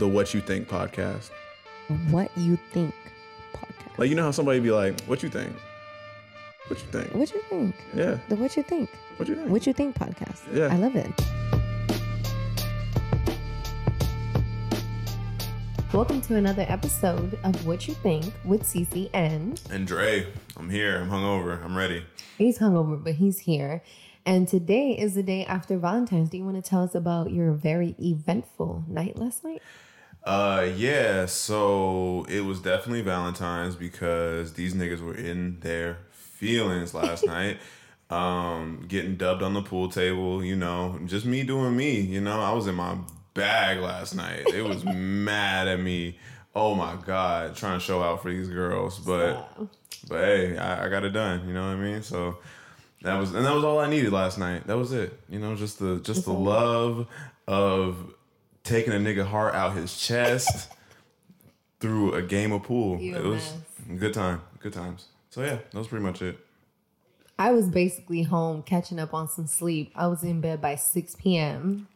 the What You Think podcast. What you think podcast. Like you know how somebody be like, "What you think? What you think? What you think? Yeah, The What You Think. what you think? What You Think podcast. Yeah. I love it. Welcome to another episode of What You Think with Cece and And Dre, I'm here. I'm hungover. I'm ready. he's hungover, but he's here. And today is the day after Valentine's. Do you want to tell us about your very eventful night last night? Uh, yeah. So it was definitely Valentine's because these niggas were in their feelings last night. Um, getting dubbed on the pool table. You know, just me doing me. You know, I was in my bag last night. It was mad at me. Oh my god, trying to show out for these girls, but but hey, I, I got it done. You know what I mean? So. That was and that was all I needed last night. That was it. You know, just the just the love of taking a nigga heart out his chest through a game of pool. You it was a good time. Good times. So yeah, that was pretty much it. I was basically home catching up on some sleep. I was in bed by 6 p.m.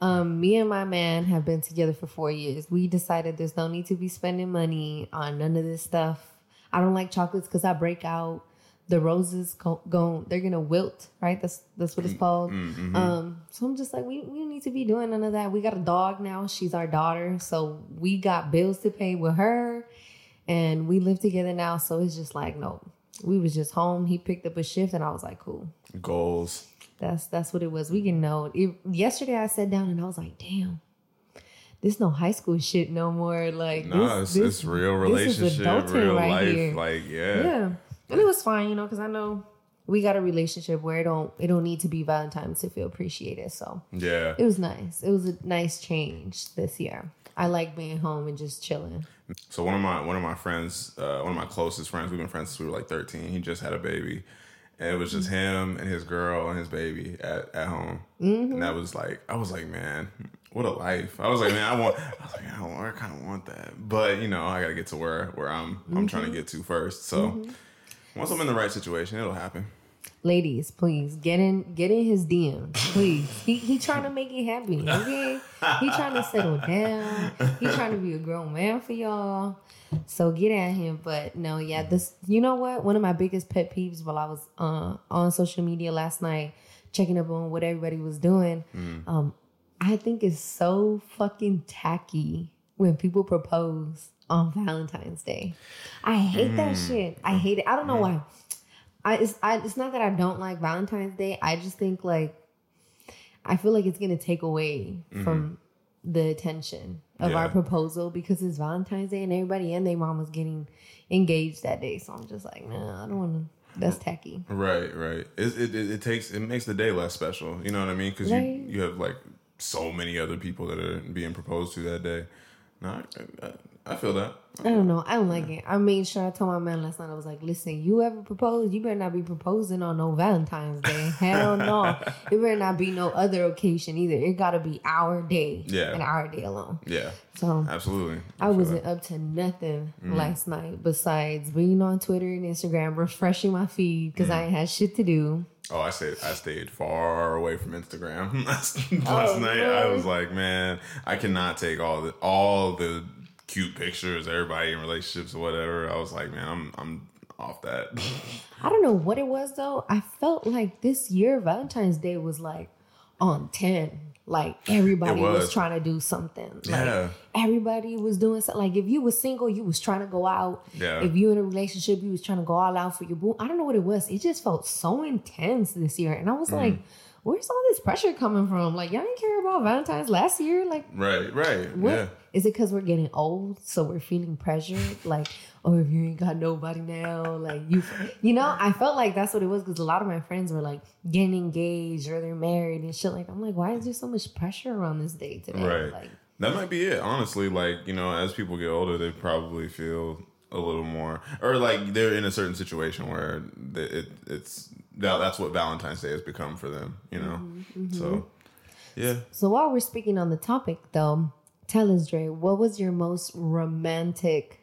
Um, me and my man have been together for four years. We decided there's no need to be spending money on none of this stuff. I don't like chocolates because I break out. The roses go, go they're gonna wilt, right? That's that's what it's mm, called. Mm, mm-hmm. Um, so I'm just like, we, we don't need to be doing none of that. We got a dog now. She's our daughter, so we got bills to pay with her, and we live together now. So it's just like, no, we was just home. He picked up a shift, and I was like, cool. Goals. That's that's what it was. We can know. It, yesterday I sat down and I was like, damn, this no high school shit no more. Like Nah, this, it's, this- it's real relationship, real right life. here. Like yeah. yeah, and it was fine, you know, because I know we got a relationship where it don't it don't need to be Valentine's to feel appreciated. So Yeah. it was nice. It was a nice change this year. I like being home and just chilling. So one of my one of my friends, uh, one of my closest friends, we've been friends since we were like thirteen. He just had a baby, and it was just him and his girl and his baby at, at home. Mm-hmm. And that was like, I was like, man, what a life. I was like, man, I want. I was like, I, don't, I kind of want that, but you know, I got to get to where where I'm I'm trying to mm-hmm. get to first. So mm-hmm. Once I'm in the right situation, it'll happen. Ladies, please get in get in his DMs, please. He he trying to make it happen. Okay, he trying to settle down. He trying to be a grown man for y'all. So get at him. But no, yeah, this. You know what? One of my biggest pet peeves while I was uh, on social media last night, checking up on what everybody was doing. Um, I think it's so fucking tacky when people propose on Valentine's Day. I hate that mm. shit. I hate it. I don't know why. I it's I it's not that I don't like Valentine's Day. I just think like I feel like it's gonna take away mm-hmm. from the attention of our proposal because it's Valentine's Day and everybody and their mom was getting engaged that day. So I'm just like, nah, I don't want to. That's tacky. Right, right. It, it it it takes it makes the day less special. You know what I mean? Because Right. you you have like so many other people that are being proposed to that day. No, I, I, I feel that. I don't know. I don't like it. I made sure I told my man last night. I was like, "Listen, you ever propose? You better not be proposing on no Valentine's Day. Hell no. It better not be no other occasion either. It got to be our day. Yeah. and our day alone. Yeah, So absolutely. I feel wasn't that. up to nothing Mm-hmm. last night besides being on Twitter and Instagram, refreshing my feed because I ain't had shit to do. Oh, I stayed. I stayed far away from Instagram last, Oh, night. I was like, man, I cannot take all the all the cute pictures, everybody in relationships or whatever. I was like, man, I'm I'm off that. I don't know what it was though. I felt like this year Valentine's Day was like on 10. Like everybody was. was. trying to do something. Like Yeah. everybody was doing something. Like if you were single, you was trying to go out. Yeah. If you in a relationship, you was trying to go all out for your boo. I don't know what it was. It just felt so intense this year. And I Mm. was like, where's all this pressure coming from? Like y'all didn't care about Valentine's last year? Like right, right. what? Yeah. Is it because we're getting old, so we're feeling pressured? Like, oh, if you ain't got nobody now, like you, you know, I felt like that's what it was because a lot of my friends were like getting engaged or they're married and shit. Like, I'm like, why is there so much pressure around this day today? Right. Like, That might be it. Honestly, like you know, as people get older, they probably feel a little more, or like they're in a certain situation where it, it's that that's what Valentine's Day has become for them. You know, mm-hmm, so mm-hmm. yeah. so while we're speaking on the topic, though, tell us, Dre, what was your most romantic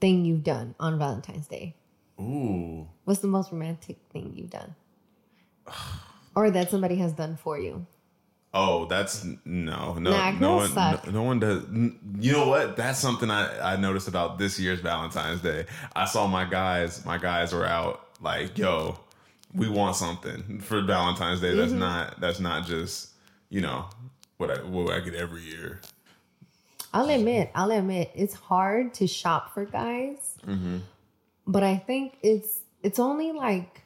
thing you've done on Valentine's Day? Ooh, What's the most romantic thing you've done? or that somebody has done for you? Oh, that's no, no, Nah, no one, no, no one does. You know what? That's something I, I noticed about this year's Valentine's Day. I saw my guys, my guys were out like, yo, we want something for Valentine's Day. Mm-hmm. That's not, that's not just, you know, what I, what I get every year. I'll admit, I'll admit, it's hard to shop for guys, but I think it's it's only like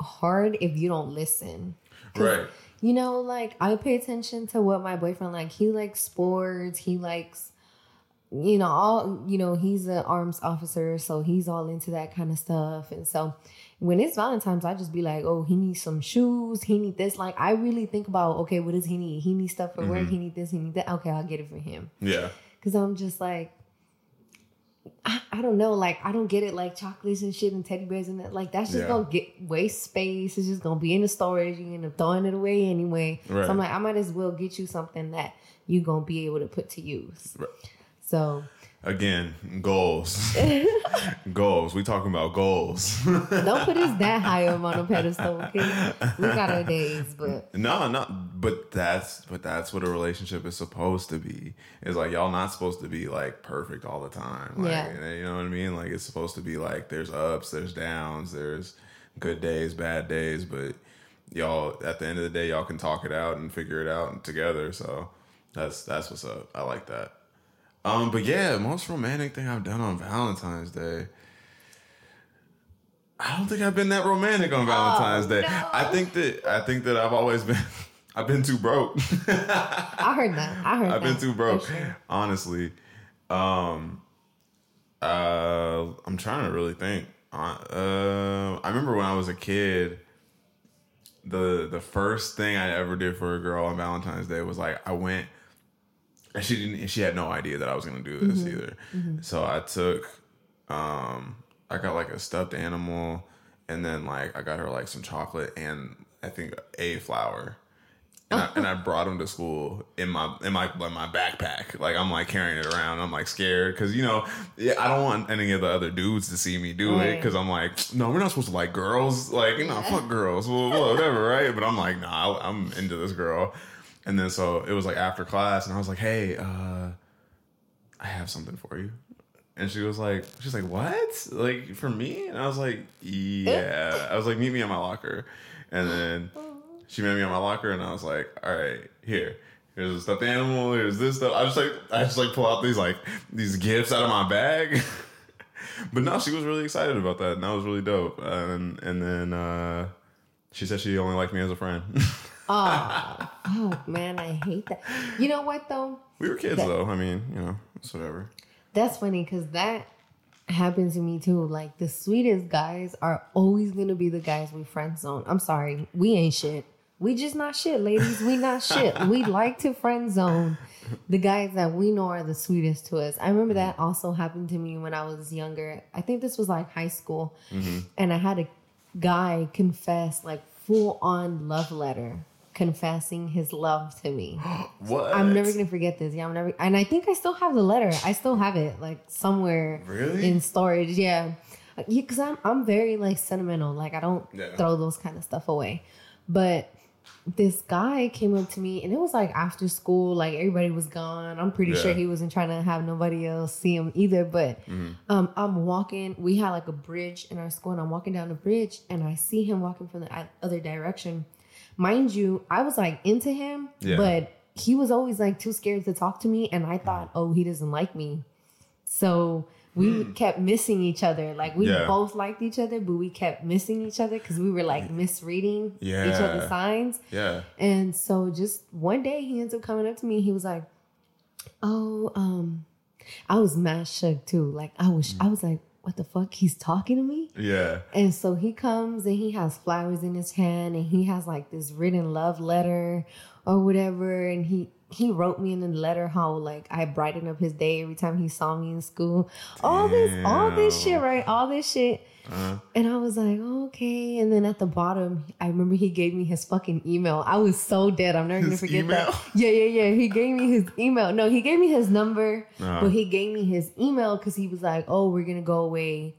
hard if you don't listen. Right. You know, like I pay attention to what my boyfriend like. He likes sports. He likes, you know, all you know. He's an arms officer, so he's all into that kind of stuff. And so, when it's Valentine's, I just be like, oh, he needs some shoes. He need this. Like I really think about, okay, what does he need? He needs stuff for work. Mm-hmm. He need this. He need that. Okay, I'll get it for him. Yeah. Cause I'm just like, I, I don't know, like I don't get it, like chocolates and shit and teddy bears and that, like that's just Yeah. gonna get waste space. It's just gonna be in the storage. You're gonna throwing it away anyway. Right. So I'm like, I might as well get you something that you're gonna be able to put to use. Right. So Again, goals. goals. We talking about goals. don't put us that high up on a pedestal, okay? We got our days, but No, no, but that's but that's what a relationship is supposed to be. It's like y'all not supposed to be like perfect all the time. Like, Yeah. you know what I mean? Like it's supposed to be like there's ups, there's downs, there's good days, bad days, but y'all at the end of the day y'all can talk it out and figure it out together. So that's that's what's up. I like that. Um, but yeah, most romantic thing I've done on Valentine's Day. I don't think I've been that romantic on Valentine's Day. no. I think that I think that I've always been I've been too broke. I heard that. I heard I've been too broke, sure. honestly. Um, uh, I'm trying to really think. Uh, uh, I remember when I was a kid, the the first thing I ever did for a girl on Valentine's Day was like I went, and she didn't. She had no idea that I was gonna do this either. So I took, um, I got like a stuffed animal, and then like I got her like some chocolate and I think a flower and I, and I brought him to school in my in my in my backpack. Like I'm like carrying it around. I'm like scared because you know yeah, I don't want any of the other dudes to see me do it because I'm like no, we're not supposed to like girls. Like you know, fuck girls, well, whatever, right? But I'm like nah, I'm into this girl. And then so it was like after class, and I was like, hey, uh, I have something for you. And she was like, she's like, what? Like for me? And I was like, yeah. I was like, meet me in my locker. And then she met me in my locker, and I was like, all right, here. Here's a stuffed animal. Here's this stuff. I just like, I just like pull out these like these gifts out of my bag. but no, she was really excited about that, and that was really dope. And and then uh, she said she only liked me as a friend. Oh, oh man, I hate that. You know what though? we were kids though. I mean, you know, it's whatever. That's funny because that happens to me too. Like the sweetest guys are always gonna be the guys we friend zone. I'm sorry, we ain't shit. We just not shit, ladies. We not shit. We like to friend zone the guys that we know are the sweetest to us. I remember that mm-hmm. also happened to me when I was younger. I think this was like high school, mm-hmm. and I had a guy confess like full on love letter confessing his love to me. What? I'm never gonna forget this. Yeah, I'm never. And I think I still have the letter. I still have it, like somewhere Really? in storage. Yeah, Yeah, because I'm I'm very like sentimental. Like I don't Yeah. throw those kind of stuff away. But this guy came up to me, and it was like after school. Like everybody was gone. I'm pretty sure he wasn't trying to have nobody else see him either. But Mm-hmm. um, I'm walking. We had like a bridge in our school, and I'm walking down the bridge, and I see him walking from the other direction. Mind you, I was like into him, Yeah. but he was always like too scared to talk to me, and I thought, mm. oh, he doesn't like me. So we mm. kept missing each other. Like we. Yeah. both liked each other, but we kept missing each other because we were like misreading each other's signs. Yeah. And so just one day he ends up coming up to me. He was like, Oh, um, I was mad shook too. Like I was mm. I was like, what the fuck? He's talking to me? Yeah. And so he comes and he has flowers in his hand and he has like this written love letter or whatever. And he he wrote me in the letter how like I brightened up his day every time he saw me in school. All this, all this shit, right? All this shit. Uh-huh. And I was like, okay. And then at the bottom, I remember he gave me his fucking email. I was so dead. I'm never gonna forget email? that. Yeah, yeah, yeah. He gave me his email. No, he gave me his number, Uh-huh. but he gave me his email because he was like, oh, we're gonna go away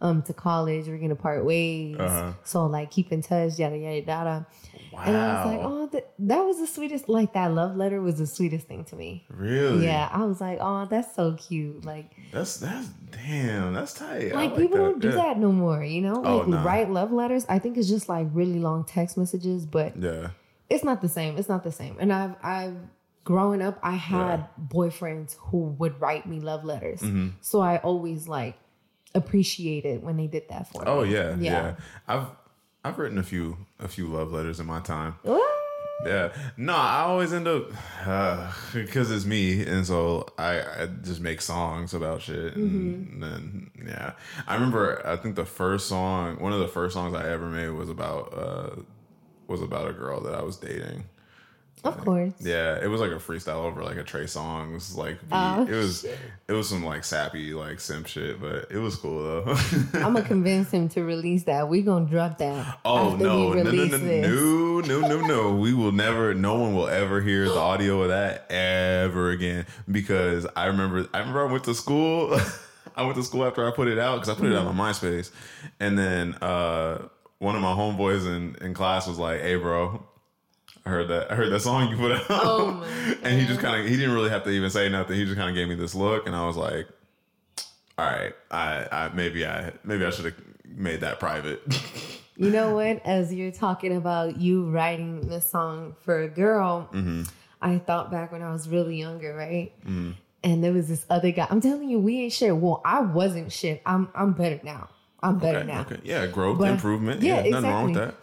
um to college. We're gonna part ways. Uh-huh. So like keep in touch, yada yada yada. Wow. And I was like, oh, that, that was the sweetest. Like that love letter was the sweetest thing to me. Really? Yeah, I was like, oh, that's so cute. Like, That's that's damn. That's tight. I like people that. don't do Yeah. that no more. You know, Oh, like nah. write love letters. I think it's just like really long text messages, but Yeah. it's not the same. It's not the same. And I've I've growing up, I had boyfriends who would write me love letters. Mm-hmm. So I always like appreciated when they did that for Oh me. yeah, yeah. Yeah. I've I've written a few a few love letters in my time. What? Yeah. No, I always end up because it's me, and so I, I just make songs about shit, and, then yeah. I remember. I think the first song, one of the first songs I ever made was about uh was about a girl that I was dating. Of course. Yeah, it was like a freestyle over like a Trey Songz like. Oh, it was it was some like sappy like simp shit, but it was cool though. I'm gonna convince him to release that. We gonna drop that. Oh no, no, no, no, no, no, no, no. We will never. No one will ever hear the audio of that ever again because I remember. I remember I went to school. I went to school after I put it out because I put it out on MySpace, and then uh, one of my homeboys in in class was like, "Hey, bro." I heard that. I heard that song you put out, Oh, my and he just kind of he didn't really have to even say nothing. He just kind of gave me this look, and I was like, "All right, I, I maybe I maybe I should have made that private." You know what? As you're talking about you writing this song for a girl, Mm-hmm. I thought back when I was really younger, right? And there was this other guy. I'm telling you, we ain't shit. Well, I wasn't shit. I'm I'm better now. I'm better Okay, now. okay. Yeah, growth, But- improvement. yeah, Yeah, nothing wrong with that.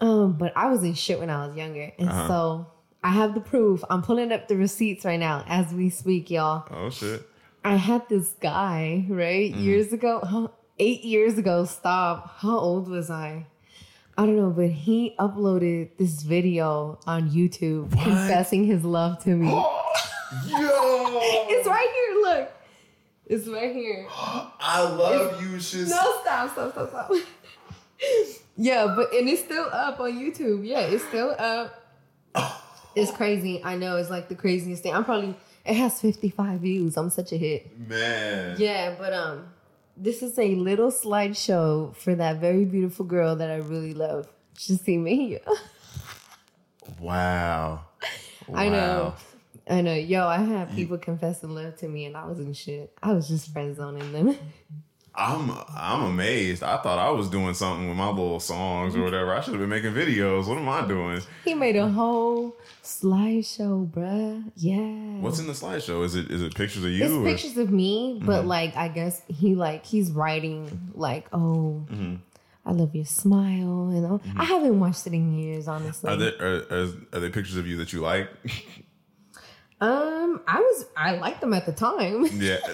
Um, but I was in shit when I was younger, and Uh-huh. so I have the proof. I'm pulling up the receipts right now as we speak, y'all. Oh shit. I had this guy right Mm-hmm. years ago, eight years ago. Stop. How old was I? I don't know, but he uploaded this video on YouTube confessing his love to me. Yo, It's right here. Look, it's right here. I love you. Shit. No, stop, stop, stop, stop. yeah, but and it's still up on YouTube. Yeah, it's still up. It's crazy. I know it's like the craziest thing. I'm probably it has 55 views. I'm such a hit. man. Yeah, but um, this is a little slideshow for that very beautiful girl that I really love. She's see me. Wow. I know. I know. Yo, I had people confessing love to me and I was in shit. I was just friend zoning them. I'm I'm amazed. I thought I was doing something with my little songs or whatever. I should have been making videos. What am I doing? he made a whole slideshow, bruh. Yeah. What's in the slideshow? Is it is it pictures of you? It's or- pictures of me, but Mm-hmm. like I guess he like he's writing like, oh, Mm-hmm. I love your smile, and all. I haven't watched it in years, honestly. Are there are, are, are there pictures of you that you like? um, I was I liked them at the time. yeah.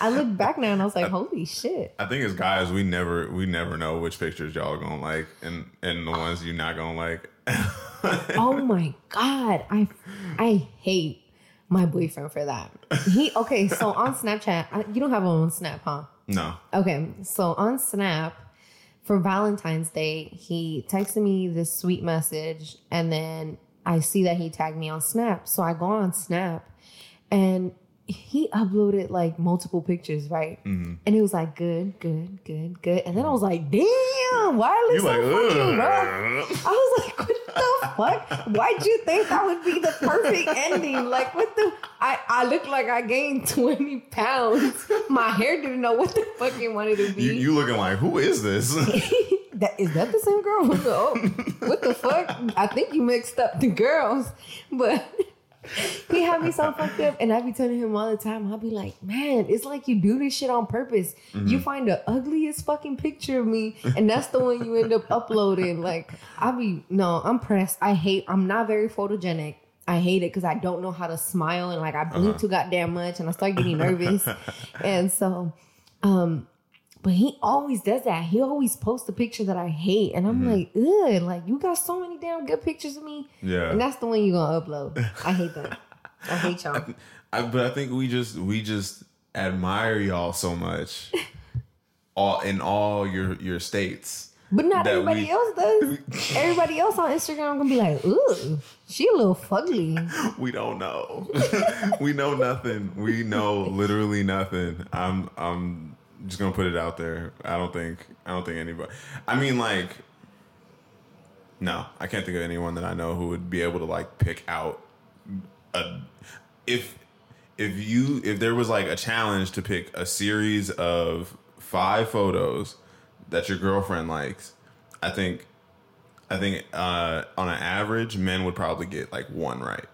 I look back now and I was like, holy shit. I think as guys, we never we never know which pictures y'all gonna like and and the ones you're not gonna like. Oh my god, I I hate my boyfriend for that. He okay, so on Snapchat, I, you don't have one on Snap, huh? no. Okay, so on Snap for Valentine's Day, he texted me this sweet message, and then I see that he tagged me on Snap. So I go on Snap, and he uploaded like multiple pictures, right? Mm-hmm. And it was like good, good, good, good, and then I was like, damn, why are You so like fucking rough? I was like, what the fuck? Why'd you think that would be the perfect ending? Like, what the? I, I looked like I gained 20 pounds. My hair didn't know what the fuck it wanted to be. You, you looking like who is this? that, is that the same girl? What the, oh, what the fuck? I think you mixed up the girls. But he had me so fucked up. And I be telling him all the time, I'll be like, man, it's like you do this shit on purpose. You find the ugliest fucking picture of me, and that's the one you end up uploading. Like, I be, no, I'm pressed. I hate, I'm not very photogenic. I hate it because I don't know how to smile and like I blink too goddamn much and I start getting nervous. and so, um, but he always does that. He always posts a picture that I hate, and I'm mm-hmm. like, ugh, like you got so many damn good pictures of me, Yeah. and that's the one you're gonna upload. I hate that. I hate y'all. I, but I think we just we just admire y'all so much, all in all your your states. But not everybody we- else does. everybody else on Instagram gonna be like, ooh, she a little fugly. We don't know. we know nothing. We know literally nothing. I'm I'm Just gonna put it out there. I don't think I don't think anybody. I mean, like, no, I can't think of anyone that I know who would be able to like pick out a if if you if there was like a challenge to pick a series of five photos that your girlfriend likes, I think I think uh, on an average, men would probably get like one right.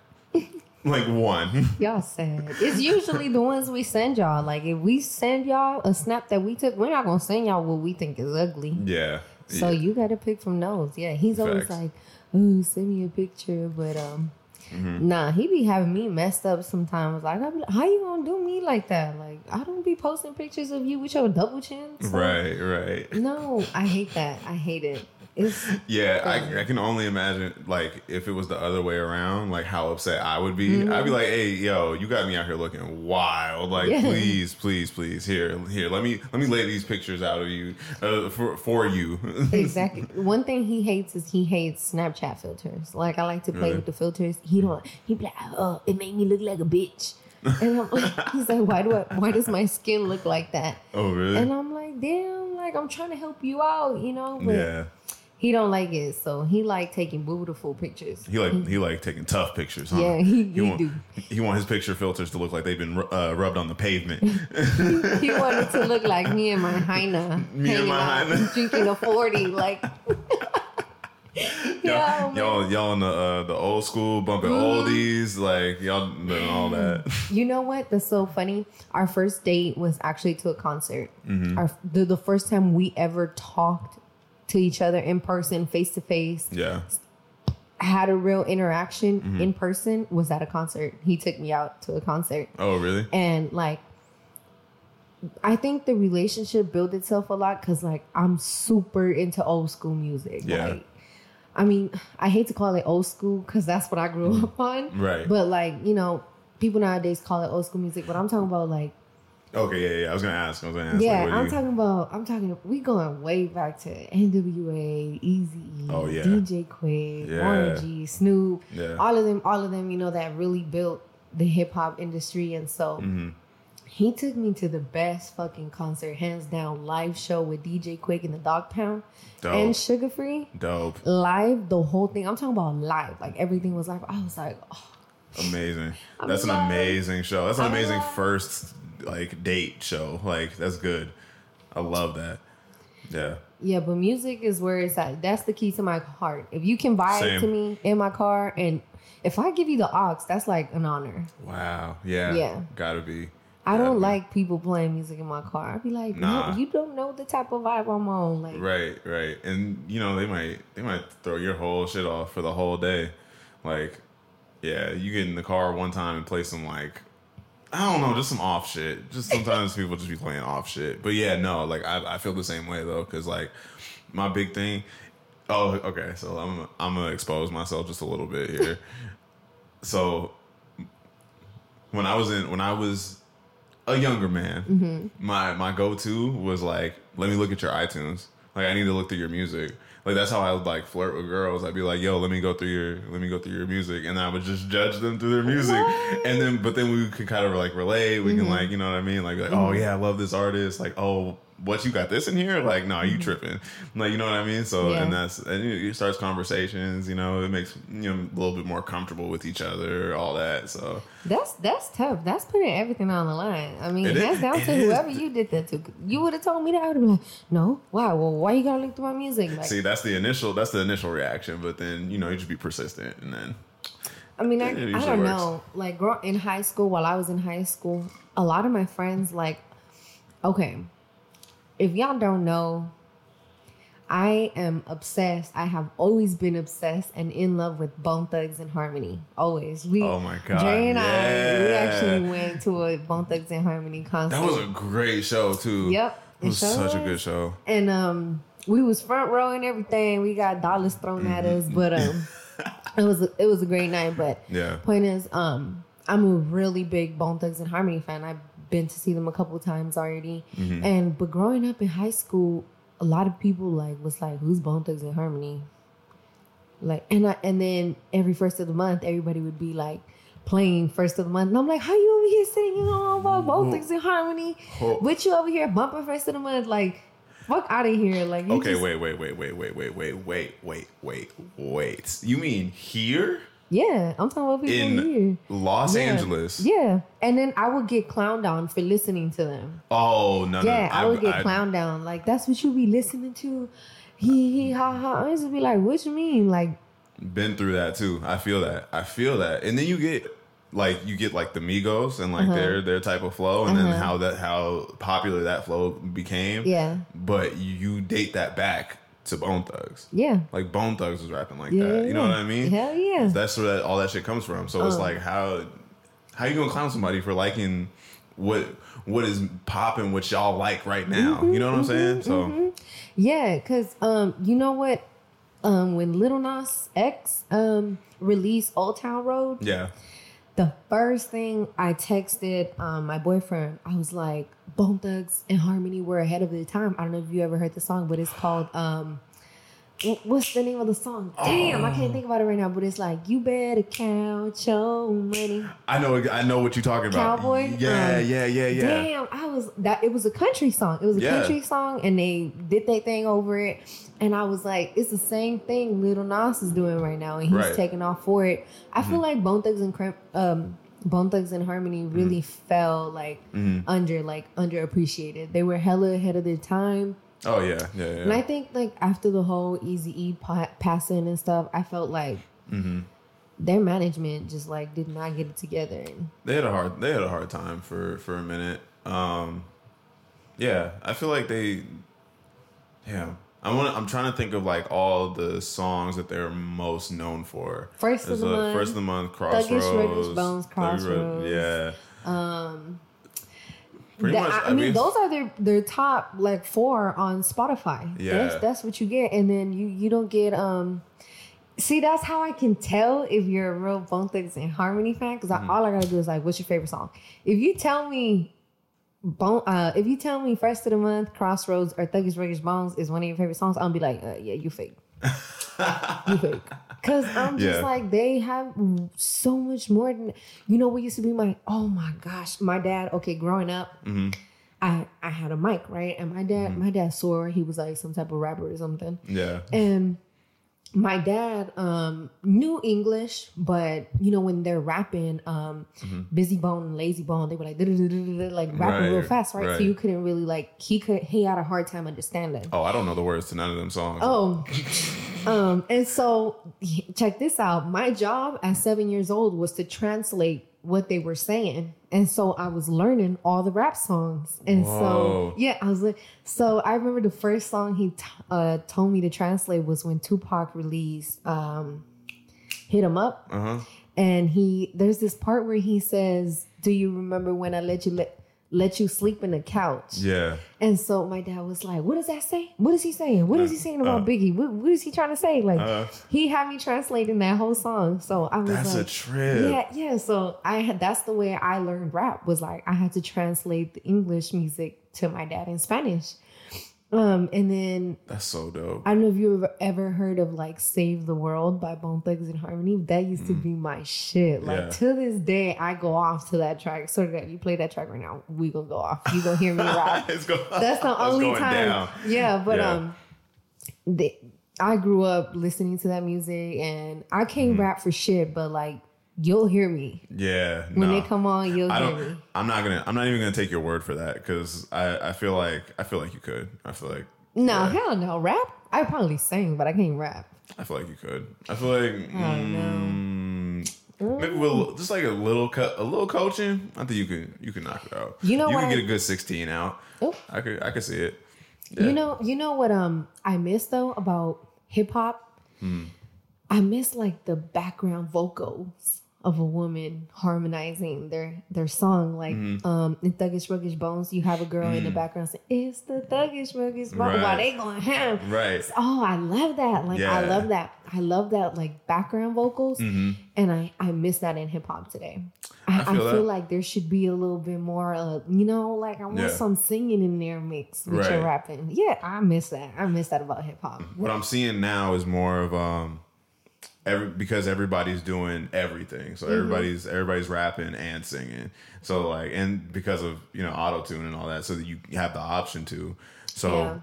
Like one. Y'all sad. It's usually the ones we send y'all. Like if we send y'all a snap that we took, we're not gonna send y'all what we think is ugly. Yeah. So yeah. you gotta pick from those. Yeah, he's always like, Ooh, send me a picture," but um, Mm-hmm. nah, he be having me messed up sometimes. Like, I be like, "How you gonna do me like that?" Like, I don't be posting pictures of you with your double chin. so- Right, right. No, I hate that. I hate it. Yeah, I, I can only imagine like if it was the other way around, like how upset I would be. I'd be like, "Hey, yo, you got me out here looking wild. Like, Yeah. please, please, please, here, here, let me let me lay these pictures out of you uh, for for you." exactly one thing he hates is he hates Snapchat filters. Like I like to play Really? with the filters. He don't. He be like, "Oh, it made me look like a bitch." And I'm like, he's like, "Why do I? Why does my skin look like that?" oh, really? And I'm like, "Damn, like I'm trying to help you out, you know." But yeah, he don't like it, so he like taking beautiful pictures. he like he like taking tough pictures. Huh? Yeah, he- he want, do. He want his picture filters to look like they've been uh, rubbed on the pavement. he wanted to look like me and my hyena Me and my hyena. drinking a forty, like. yeah, y'all, y'all, y'all in the uh, the old school bumping Mm-hmm. oldies, like y'all doing all that. You know what? That's so funny. Our first date was actually to a concert. Mm-hmm. Our the, the first time we ever talked to each other in person, face to face, Yeah, had a real interaction Mm-hmm. in person was at a concert. He took me out to a concert, Oh, really? and like, I think the relationship built itself a lot because like I'm super into old school music. Yeah. Like, I mean, I hate to call it old school because that's what I grew up on. Right. But like, you know, people nowadays call it old school music, but I'm talking about like Okay, yeah, yeah. I was gonna ask. I was gonna ask. yeah, like, I'm you- talking about. I'm talking. We going way back to NWA, Eazy, Oh, yeah. DJ Quik, Yeah. Warren G, Snoop, Yeah. all of them, all of them. You know that really built the hip hop industry, and so Mm-hmm. he took me to the best fucking concert, hands down, live show with DJ Quik in the Dogg Pound Dope. and Suga Free. Dope. Live, the whole thing. I'm talking about live, like everything was live. I was like, oh, Amazing. I'm That's an amazing show. That's an amazing first like date show. Like that's good. I love that. Yeah. Yeah, but music is where it's at. That's the key to my heart. If you can buy Same. it to me in my car, and if I give you the aux, that's like an honor. Wow. Yeah. Yeah. Gotta be. I don't like people playing music in my car. I'd be like, Nah. no, you don't know the type of vibe I'm on. Like, Right, right. And you know, they might they might throw your whole shit off for the whole day. Like, yeah, you get in the car one time and play some like I don't know, just some off shit. Just sometimes people just be playing off shit. But yeah, no, like I, I feel the same way though, because like my big thing. Oh, okay. So I'm I'm gonna expose myself just a little bit here. so when I was in when I was a younger man, mm-hmm. my my go to was like, let me look at your iTunes. Like I need to look through your music. Like that's how I would like flirt with girls. I'd be like, yo, let me go through your let me go through your music, and I would just judge them through their music. And then, but then we could kind of like relate. We can mm-hmm. like, you know what I mean? Like, like, oh mm-hmm. yeah, I love this artist. Like, oh, what you got this in here? Like, no, you mm-hmm. tripping? Like, you know what I mean? So, Yeah. and that's and it it starts conversations. You know, it makes you know a little bit more comfortable with each other, all that. So. that's that's tough. That's putting everything on the line. I mean, It is- hands down to is. whoever you did that to. You would have told me that. I would have been like, no, why? Well, why you gotta look through my music? Like, See, that's the initial. That's the initial reaction, but then you know you just be persistent, and then I mean, I, I don't works. know. Like, grow, in high school, while I was in high school, a lot of my friends, like, okay, if y'all don't know, I am obsessed. I have always been obsessed and in love with Bone Thugs-n-Harmony. Always. We, Oh my God, Dre and I, we actually went to a Bone Thugs-n-Harmony concert. that was a great show too. Yep, it was such a good show. and um we was front row and everything. We got dollars thrown at us, but um it was a, it was a great night. But Yeah. point is, um I'm a really big Bone Thugs-n-Harmony fan. I've been to see them a couple times already, Mm-hmm. and but growing up in high school, a lot of people like was like, "Who's Bone Thugs-n-Harmony?" Like, and I and then every first of the month, everybody would be like. playing first of the month. And I'm like, how you over here singing all about both things in harmony? Oh. But you over here bumping first of the month, like fuck out of here. Like Okay, just- wait, wait, wait, wait, wait, wait, wait, wait, wait, wait, wait. You mean here Yeah, I'm talking about people here. in Los Yeah. Angeles? Yeah. And then I would get clowned on for listening to them. Oh no, no. Yeah, I, would get I- clowned down. Like, that's what you be listening to. He he ha ha. I used to be like, what you mean? Like, been through that too. I feel that. I feel that. And then you get like you get like the Migos and like their their type of flow, and then Uh-huh. how that how popular that flow became. Yeah. But you date that back to Bone Thugs. yeah. Like Bone Thugs was rapping like Yeah, that. You know yeah. what I mean? Hell yeah. That's where that, all that shit comes from. So it's Uh. like how how you gonna clown somebody for liking what what is popping, what y'all like right now? Mm-hmm, you know what I'm saying? So Yeah, cause um, you know what? Um, when Lil Nas X um released Old Town Road, yeah. the first thing I texted um my boyfriend, I was like, Bone Thugs-n-Harmony were ahead of their time. I don't know if you ever heard the song, but it's called um what's the name of the song? Damn, I can't think about it right now, but it's like you better count your money. I know I know what you're talking about. Cowboy? Yeah, Um, yeah, yeah, yeah. Damn, I was that it was a country song. It was a Yeah. country song and they did their thing over it. And I was like, it's the same thing Lil Nas is doing right now, and he's Right. taking off for it. I Mm-hmm. feel like Bone Thugs and Cramp, um, Bone Thugs and Harmony really fell like Mm-hmm. under like underappreciated. They were hella ahead of their time. Oh yeah, yeah, yeah. And I think like after the whole Easy E pa- passing and stuff, I felt like Mm-hmm. their management just like did not get it together. They had a hard they had a hard time for for a minute. Um yeah, I feel like they yeah. I want I'm trying to think of like all the songs that they're most known for. First of the a month, First of the month, Thuggish, Crossroads. Reddish Bones, Crossroads. Yeah. um Pretty That- much. I, mean, those are their their top like four on Spotify. Yeah. that's, that's what you get, and then you you don't get um. See, that's how I can tell if you're a real Bone Thugs-n-Harmony fan because Mm-hmm. all I gotta do is like, what's your favorite song? If you tell me, Bone, uh, if you tell me First of the Month, Crossroads, or Thuggish Ruggish Bones is one of your favorite songs, I'll be like, uh, yeah, you fake. you fake. Cause I'm just Yeah. like they have so much more than you know. What used to be my oh my gosh, my dad. Okay, growing up, Mm-hmm. I I had a mic right, and my dad my dad swore he was like some type of rapper or something, Yeah. and my dad um knew English, but you know when they're rapping, um, Bizzy Bone and Layzie Bone, they were like like rapping real fast, right? right. So you couldn't really like he could he had a hard time understanding. Oh, I don't know the words to none of them songs. Oh, um, and so check this out. My job at seven years old was to translate what they were saying, and so I was learning all the rap songs. And Whoa. so yeah, I was like, so I remember the first song he t- uh, told me to translate was when Tupac released um, "Hit 'Em Up," Uh-huh. and he there's this part where he says, "Do you remember when I let you let let you sleep in the couch?" Yeah. And so my dad was like, "What does that say? What is he saying? What is he saying about uh. Biggie? What, what is he trying to say?" Like Uh. he had me translating that whole song. So I was That's a like, trip. "Yeah, yeah." So I had that's the way I learned rap was like I had to translate the English music to my dad in Spanish. Um, and then That's so dope. I don't know if you ever, heard of like "Save the World" by Bone Thugs-n-Harmony. That used to be my shit. Like Mm. Yeah. to this day, I go off to that track. So that you play that track right now, we gonna go off. You gonna hear me rap. That's the only time. down. Yeah, but Yeah. um, the, I grew up listening to that music, and I can't Mm-hmm. rap for shit. But like, you'll hear me Yeah. when they come on. You'll I hear don't. me. I'm not gonna. I'm not even gonna take your word for that because I. I feel like. I feel like you could. I feel like. No, yeah, hell no. Rap? I probably sing, but I can't rap. I feel like you could. I feel like. mm, Maybe with just like a little cut, a little coaching. I think you can You can knock it out. You know you what could I- get a good 16 out. Oh. I could. I could see it. You know, you know what um I miss though about hip hop? Hmm. I miss like the background vocals of a woman harmonizing their their song. Like Mm-hmm. um in Thuggish Ruggish Bones, you have a girl in the background saying, It's the Thuggish Ruggish Bones Right. while they going ham. Right. Oh, I love that. Like I love that. I love that like background vocals. And I, I miss that in hip hop today. I, I Mm-hmm. feel feel, like there should be a little bit more uh, you know, like I want Yeah. some singing in there mixed with your rapping. Yeah, I miss that. I miss that about hip hop. What I'm seeing now is more of um, every because everybody's doing everything. So everybody's everybody's rapping and singing. So like and because of you know auto tune and all that, so that you have the option to. So. Yeah.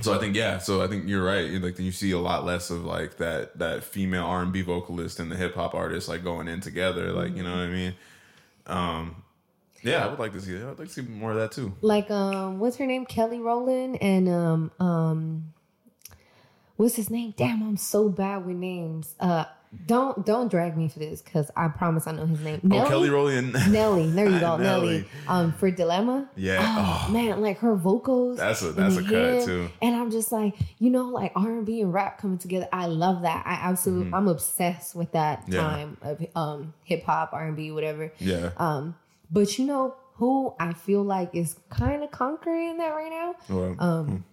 So I think yeah. So I think you're right. Like you see a lot less of like that that female R and B vocalist and the hip hop artist like going in together. Like you know what I mean. Um, yeah, I would like to see. that. I'd like to see more of that too. like um what's her name kelly rowland and um um what's his name damn i'm so bad with names uh don't don't drag me for this because i promise i know his name Oh, Kelly Rowland. Nelly, there you go, Nelly. Nelly. Um, for Dilemma. Yeah. Oh, Oh. man, like her vocals. That's a- that's a cut, too. And I'm just like, you know, like R and B and rap coming together. I love that. I absolutely, I'm obsessed with that Mm-hmm. Yeah. time of um hip hop, R and B, whatever. yeah. Um, but you know who I feel like is kind of conquering that right now. Well, Um,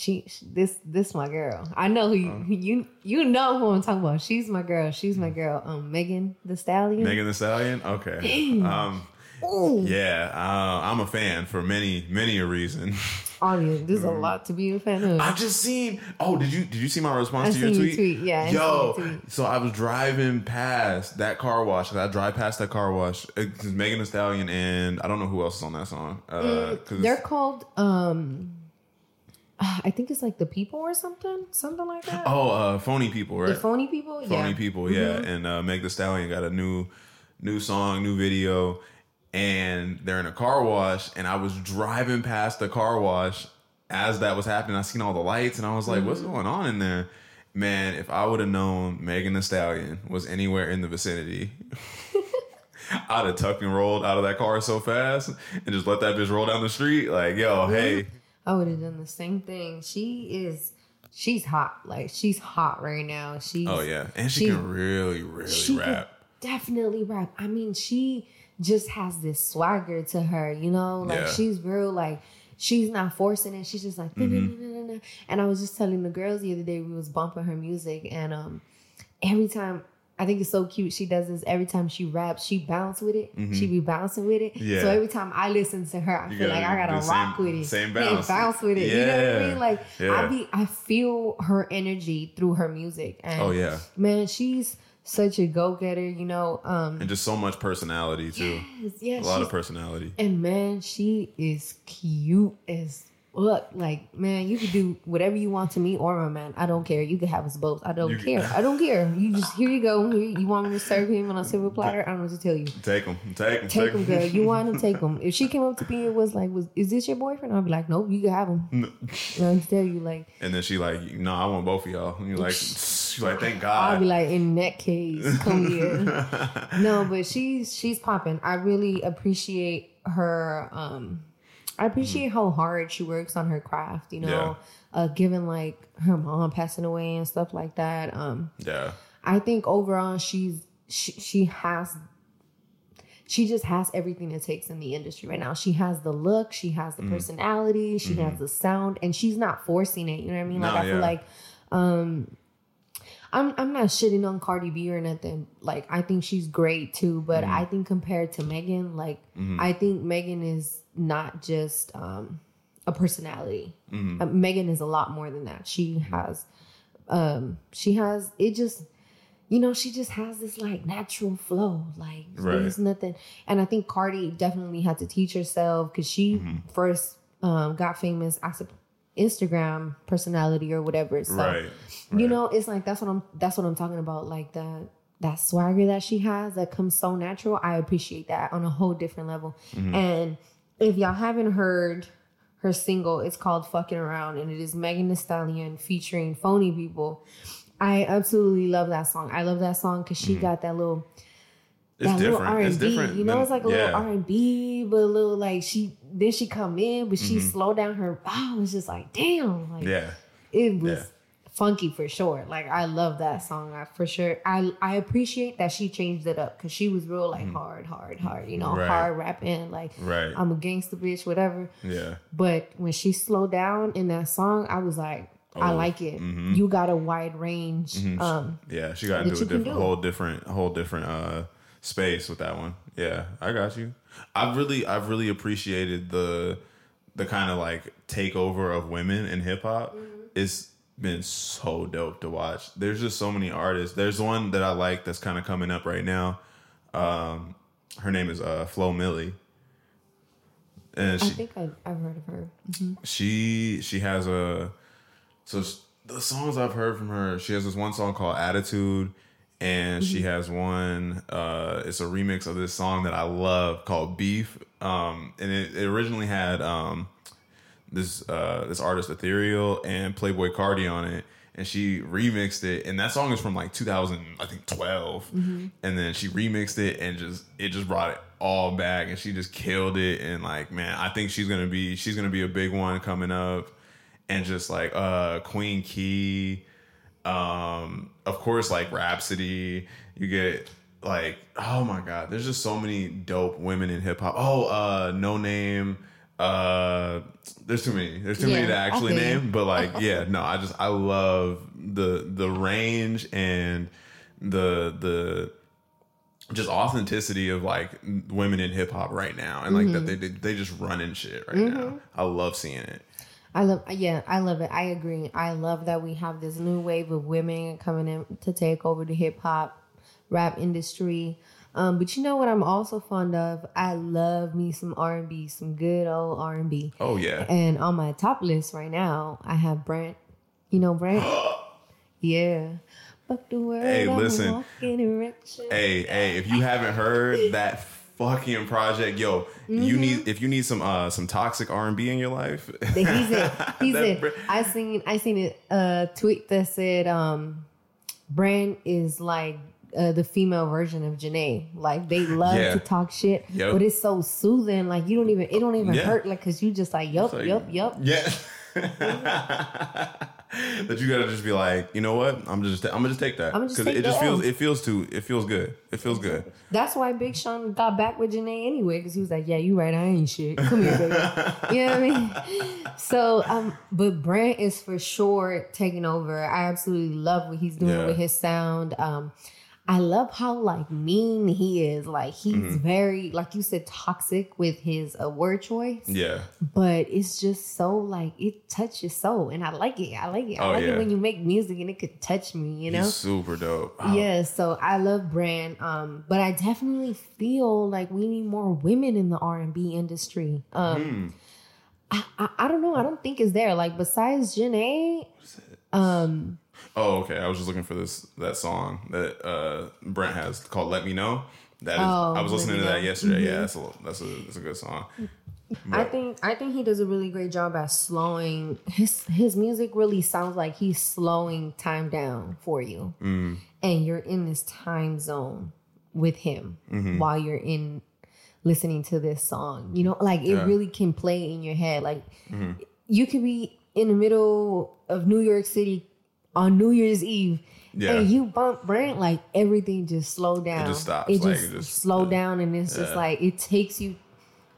she, she- this this my girl. I know who Uh-huh. you you you know who I'm talking about. She's my girl. She's my girl. Um, Megan Thee Stallion. Megan Thee Stallion. Okay. Um, Ooh. yeah, uh, I'm a fan for many many a reason. audience. There's Mm-hmm. a lot to be a fan of. I've just seen. Oh, did you did you see my response I to your tweet? tweet, yeah, I Yo, tweet. so I was driving past that car wash. I drive past that car wash. It's Megan Thee Stallion and I don't know who else is on that song. Uh, 'cause They're called um I think it's like the people or something, something like that. oh, uh, phony people, right? the phony people, phony yeah. Mm-hmm. people, yeah. And uh, Meg Thee Stallion got a new new song, new video, and they're in a car wash. And I was driving past the car wash as that was happening. I seen all the lights, and I was like, Mm-hmm. "What's going on in there?" Man, if I would have known Megan Thee Stallion was anywhere in the vicinity. I'd have tucked and rolled out of that car so fast and just let that bitch roll down the street. Like, yo, hey, I would have done the same thing. She is she's hot. Like she's hot right now. She's oh yeah, and she, She- can really, really she rap. definitely rap. I mean, she just has this swagger to her, you know? Like Yeah. she's real like she's not forcing it. She's just like Mm-hmm. And I was just telling the girls the other day we was bumping her music and um every time I think it's so cute. She does this every time she raps. She bounce with it. She be bouncing with it. Mm-hmm. Yeah. So every time I listen to her, I You feel like I gotta gotta do the rock same- with it. same bounce. bounce with it. Yeah. You know what I mean? Like Yeah. I be, I feel her energy through her music. And Oh yeah, man, she's such a go getter. You know, um, and just so much personality too. yes, yeah, A lot of personality. and man, she is cute as fuck. Like, man, you could do whatever you want to me or my man. I don't care. You could have us both. I don't You- care. I don't care. You just here you go. Here, you want me to serve him on a silver platter? I don't know what to tell you. Take them, take them, Take him, girl. You want him, take him. If she came up to me and was like, "Was is this your boyfriend?" I'd be like, "Nope, you can have him." I don't tell you, like, And then she like, no, I want both of y'all. And you're like, she's like, thank God." I'll be like, in that case, come here. no, but she's she's popping. I really appreciate her. Um, I appreciate how hard she works on her craft. You know, uh, given like her mom passing away and stuff like that. Um, yeah, I think overall she's she, she has she just has everything it takes in the industry right now. She has the look, she has Mm-hmm. the personality, she has the sound, and she's not forcing it. You know what I mean? Like No, I feel like um I'm I'm not shitting on Cardi B or nothing. Like I think she's great too, but Mm-hmm. I think compared to Megan, like I think Megan is not just um a personality. Mm-hmm. Uh, Megan is a lot more than that. She has um she has it just you know she just has this like natural flow like Right. there's nothing and i think cardi definitely had to teach herself because she Mm-hmm. first um, got famous as a instagram personality or whatever so right. you know it's like that's what i'm that's what i'm talking about like that that swagger that she has that comes so natural i appreciate that on a whole different level Mm-hmm. and if y'all haven't heard her single it's called fucking around and it is megan Thee stallion featuring phony people i absolutely love that song i love that song because she got that little It's that little different. R and It's different. You know, than- it's like a yeah. little R and B, but a little like she. Then she come in, but she Mm-hmm. slowed down her. Oh, it was just like damn, like Yeah, it was Yeah. Funky for sure. Like I love that song I, for sure. I I appreciate that she changed it up because she was real like hard, hard, hard. You know, Mm-hmm. Right. hard rapping like Right. I'm a gangster bitch, whatever. yeah. But when she slowed down in that song, I was like, I Oh, like it. mhm. You got a wide range. Um, Yeah, she got into a different, whole different, whole different uh space with that one. Yeah, I got you. I've really, I've really appreciated the the kind of like takeover of women in hip hop. Mm-hmm. Is been so dope to watch. There's just so many artists. There's one that I like that's kind of coming up right now. Um, her name is uh, Flo Milli, and I think I, I've heard of her. she she has a so s- the songs I've heard from her. She has this one song called Attitude, and she has one. Uh, it's a remix of this song that I love called Beef. Um, and it, it originally had um this uh this artist Ethereal and Playboi Carti on it. And she remixed it, and that song is from like 2000, I think 12. And then she remixed it, and just it just brought it all back, and she just killed it. And like, man, I think she's gonna be she's gonna be a big one coming up. And just like uh Queen Key, um, of course, like Rapsody. You get like, oh my god, there's just so many dope women in hip hop. Oh, uh, Noname. Uh, there's too many. There's too many to actually I feel you. name. But like, yeah, no, I just I love the the range and the the just authenticity of like women in hip hop right now, and like Mm-hmm. that they they just running shit right now. I love seeing it. I love, yeah, I love it. I agree. I love that we have this new wave of women coming in to take over the hip hop rap industry. Um, but you know what I'm also fond of? I love me some R and B, some good old R and B. Oh yeah. And on my top list right now, I have Brent. You know Brent? yeah. Fuck the world. Hey, listen. Hey, hey, if you haven't heard that fucking project, yo, you Mm-hmm. need if you need some uh some toxic R and B in your life. He said, he That said, Br- I seen, I seen it, a tweet that said, um, Brent is like uh, the female version of Jhené. Like they love Yeah. to talk shit, Yep. but it's so soothing. Like you don't even, it don't even Yeah. hurt. Like cause you just like, yup, Like, yup, yup. Yeah. that you gotta just be like, you know what? I'm just I'm gonna just take that because it just feels it feels too it feels good. It feels good. That's why Big Sean got back with Jhené anyway, because he was like, "Yeah, you right, I ain't shit. Come here, baby." you know what I mean? So, um, but Brent is for sure taking over. I absolutely love what he's doing Yeah. with his sound. Um, I love how like mean he is. Like he's Mm-hmm. very, like you said, toxic with his uh, word choice. Yeah. But it's just so like it touches soul, and I like it. I like it. I Oh, like yeah. it when you make music and it could touch me. You know. He's super dope. Oh, Yeah, so I love Brent, um, but I definitely feel like we need more women in the R and B industry. Um, Hmm. I, I, I don't know. I don't think it's there. Like besides Jhené, um, Oh, okay. I was just looking for this that song that uh Brent has called "Let Me Know." That is, Oh, I was listening to that Know. Mm-hmm. yesterday. Yeah, that's a that's a that's a good song. I think I think he does a really great job at slowing his his music. Really sounds like he's slowing time down for you, Mm. and you're in this time zone with him Mm-hmm. while you're in listening to this song. You know, like it Yeah. Mm-hmm. really can play in your head. Like you could be in the middle of New York City on New Year's Eve. Yeah. And you bump Brent, like everything just slow down. It just stops, It like, just, it just- slow down, and it's just like it takes you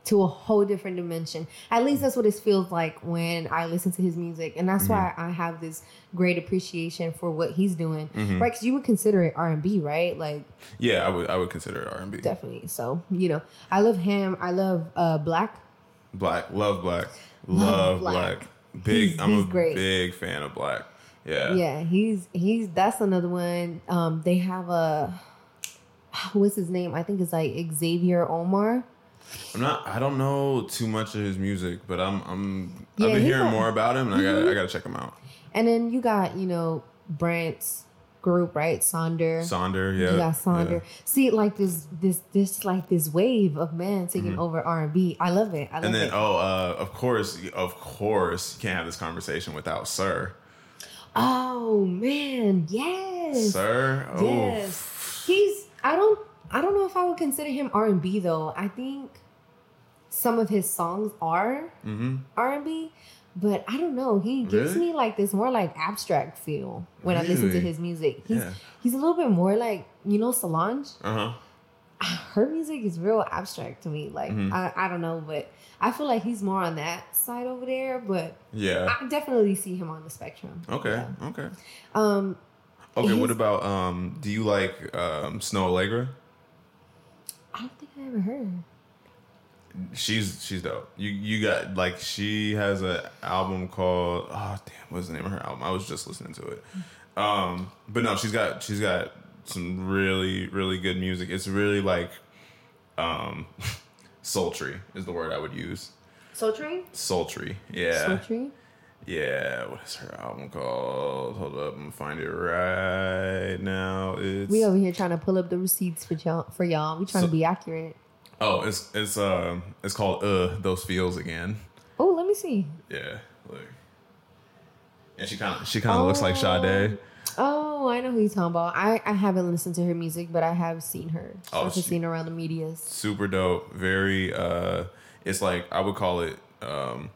to a whole different dimension. At least that's what it feels like when I listen to his music, and that's why I have this great appreciation for what he's doing. Right? Because you would consider it R and B, right? Like Yeah, I would I would consider it R and B. definitely. So you know, I love him. I love uh Black. Black, love black, love, Black. black. Big. He's- I'm he's a great. big fan of black. Yeah. Yeah, he's he's that's another one. Um, they have a what's his name? I think it's like Xavier Omar. I'm not. I don't know too much of his music, but I'm. I'm. Yeah, I've been hearing got- Mm-hmm. more about him, and I got. to I got to check him out. And then you got, you know, Brent's group, right? Sonder. Sonder. Yeah. you got Sonder. yeah. See, like this, this, this, like this wave of men taking over R and B. I love it. I love Mm-hmm. And then, it. oh, uh, of course, of course, you can't have this conversation without Sir. Oh man, yes, Sir. Oh. yes. He's. I don't. I don't know if I would consider him R and B though. I think some of his songs are Mm-hmm. R and B, but I don't know. He gives Really? me like this more like abstract feel when I listen to his music. He's Yeah. he's a little bit more like you know Solange. Uh huh. Her music is real abstract to me. Like Mhm. I, I don't know, but I feel like he's more on that side over there. But Yeah. I definitely see him on the spectrum. Okay. Yeah. Okay. Um, Okay. What about um? Do you like um Snoh Aalegra? I don't think I ever heard. she's she's dope. You you got like she has an album called oh damn what's the name of her album? I was just listening to it. Um, but no, she's got she's got some really really good music. It's really like um sultry is the word I would use. Sultry? Sultry, yeah, Sultry? yeah. What is her album called? Hold up, I'm gonna find it right now. It's We over here trying to pull up the receipts for y'all. For y'all, we trying So- to be accurate. oh, it's it's uh it's called uh those feels again. Oh, let me see. Yeah, look. And she kind of she kind of looks like Sade. Oh, I know who you're talking about. I, I haven't listened to her music, but I have seen her. Oh, I've she- seen her around the medias. Super dope. Very. uh It's like I would call it um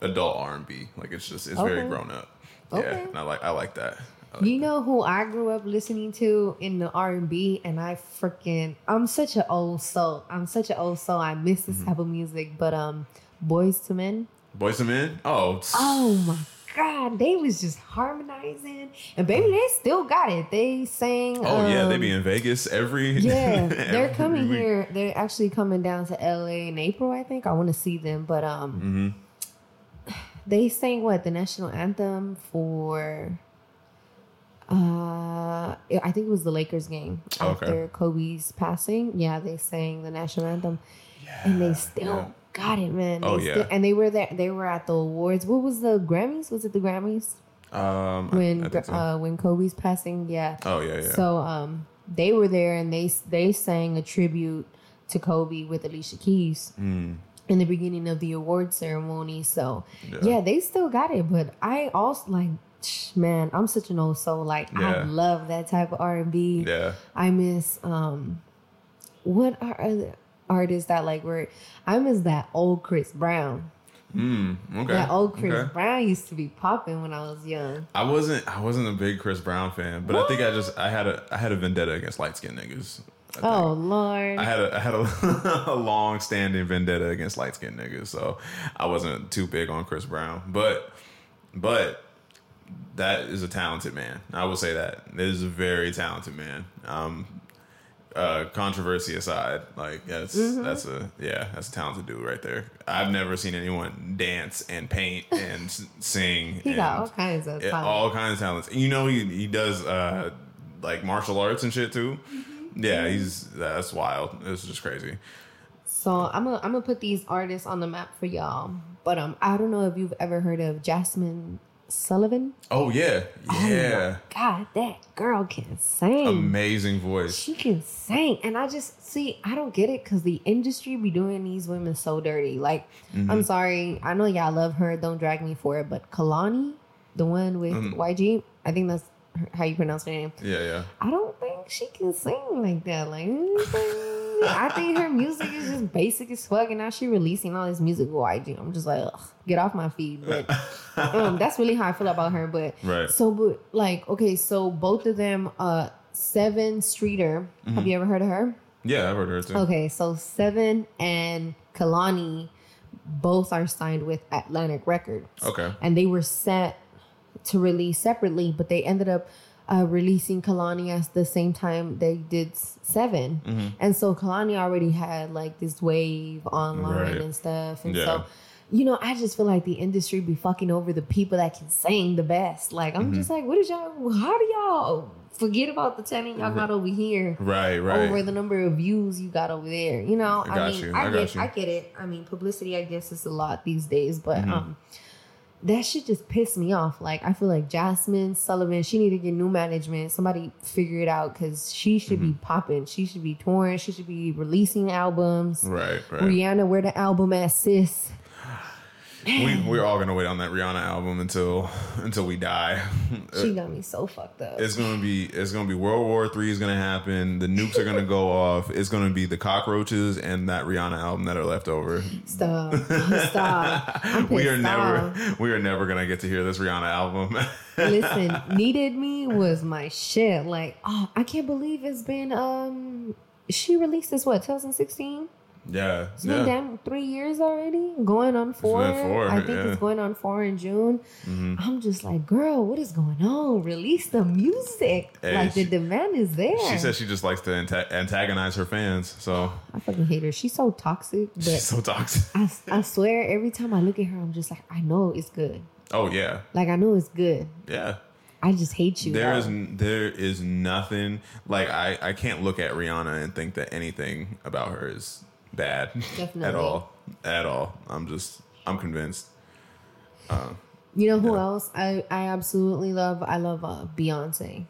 adult R and B. Like it's just it's very grown up. Okay. Yeah, and I like I like that. I like You know who I grew up listening to in the R and B, and I freaking I'm such an old soul. I'm such an old soul. I miss Mm-hmm. this type of music. But um, Boyz II Men. Boyz II Men. Oh, Oh my God, they was just harmonizing, and baby, they still got it. They sang. oh yeah, they um, be in Vegas every. Yeah, they're coming week. here. They're actually coming down to LA in April, I think. I want to see them, but um, Mm-hmm. they sang what the national anthem for. Uh, I think it was the Lakers game Okay. after Kobe's passing. Yeah, they sang the national anthem, and they still yeah. Got it, man. Oh, yeah. still- and they were there. They were at the awards. What was the Grammys? Was it the Grammys Um, when I think so. uh when Kobe's passing? Yeah. oh yeah, yeah. So um, they were there and they they sang a tribute to Kobe with Alicia Keys Mm, in the beginning of the award ceremony. So Yeah. yeah, they still got it. But I also like, man, I'm such an old soul. Like Yeah. I love that type of R and B. yeah. I miss um, what are other artists that like were? I miss that old Chris Brown. Mm, okay. That old Chris okay. Brown used to be popping when I was young. I wasn't I wasn't a big Chris Brown fan, but I think I just I had a I had a vendetta against light skinned niggas. Oh Lord. I had a I had a, a long standing vendetta against light skinned niggas, so I wasn't too big on Chris Brown. But but that is a talented man. I will say that. It is a very talented man. Um uh controversy aside, like that's Mm-hmm. that's a yeah, that's a talented dude right there. I've never seen anyone dance and paint and sing he and got all kinds of talent. all kinds of talents. You know he he does uh like martial arts and shit too. Mm-hmm. Yeah, he's that's wild. It's just crazy. So I'm gonna I'm gonna put these artists on the map for y'all. But um, I don't know if you've ever heard of Jazmine Sullivan. Oh yeah, yeah. God, that girl can sing. Amazing voice. She can sing, and I just see I don't get it because the industry be doing these women so dirty. Like, Mm-hmm. I'm sorry, I know y'all love her. Don't drag me for it, but Kehlani, the one with Mm. YG, I think that's how you pronounce her name. Yeah, yeah. I don't think she can sing like that. Like, I think her music is just basic as fuck, and now she releasing all this music with YG. I'm just like, get off my feed. But um, that's really how I feel about her. But Right. so, but like, okay, so both of them, uh, Sevyn Streeter. Have you ever heard of her? Yeah, I've heard her too. Okay, so Seven and Kehlani both are signed with Atlantic Records. Okay. And they were set to release separately, but they ended up uh, releasing Kehlani at the same time they did Sevyn Mm-hmm. And so Kehlani already had like this wave online Right. and stuff. And Yeah. so, you know, I just feel like the industry be fucking over the people that can sing the best. Like, I'm Mm-hmm. just like, what is y'all, how do y'all forget about the talent y'all got over here? Right, right. over the number of views you got over there. You know, I I, mean, you, I, I get, you. I get it. I mean, publicity, I guess, is a lot these days, but Mm-hmm. um, that shit just pissed me off. Like, I feel like Jazmine Sullivan, she need to get new management. Somebody figure it out because she should Mm-hmm. be popping. She should be touring. She should be releasing albums. right, right. Rihanna, where the album at, sis? We we're all gonna wait on that Rihanna album until until we die. She got me so fucked up. It's gonna be it's gonna be World War Three is gonna happen. The nukes are gonna go off. It's gonna be the cockroaches and that Rihanna album that are left over. Stop. Stop. We are never we are never gonna get to hear this Rihanna album. Listen, needed me was my shit. Like, oh, I can't believe it's been um she released this what 2016? Yeah, It's been damn three years already, going on four. four, I think yeah. Mm-hmm. it's going on four in June. I'm just like, girl, what is going on? Release the music. Hey, like she- the demand is there. She says she just likes to anta- antagonize her fans, so I fucking hate her. She's so toxic, but she's so toxic. I, I swear every time I look at her, I'm just like, I know it's good. Oh yeah, Like I know it's good. yeah. I just hate you. There though. is there is nothing like I I can't look at Rihanna and think that anything about her is bad at all at all. I'm just I'm convinced. You know who Yeah. else I I absolutely love? I love uh, Beyonce.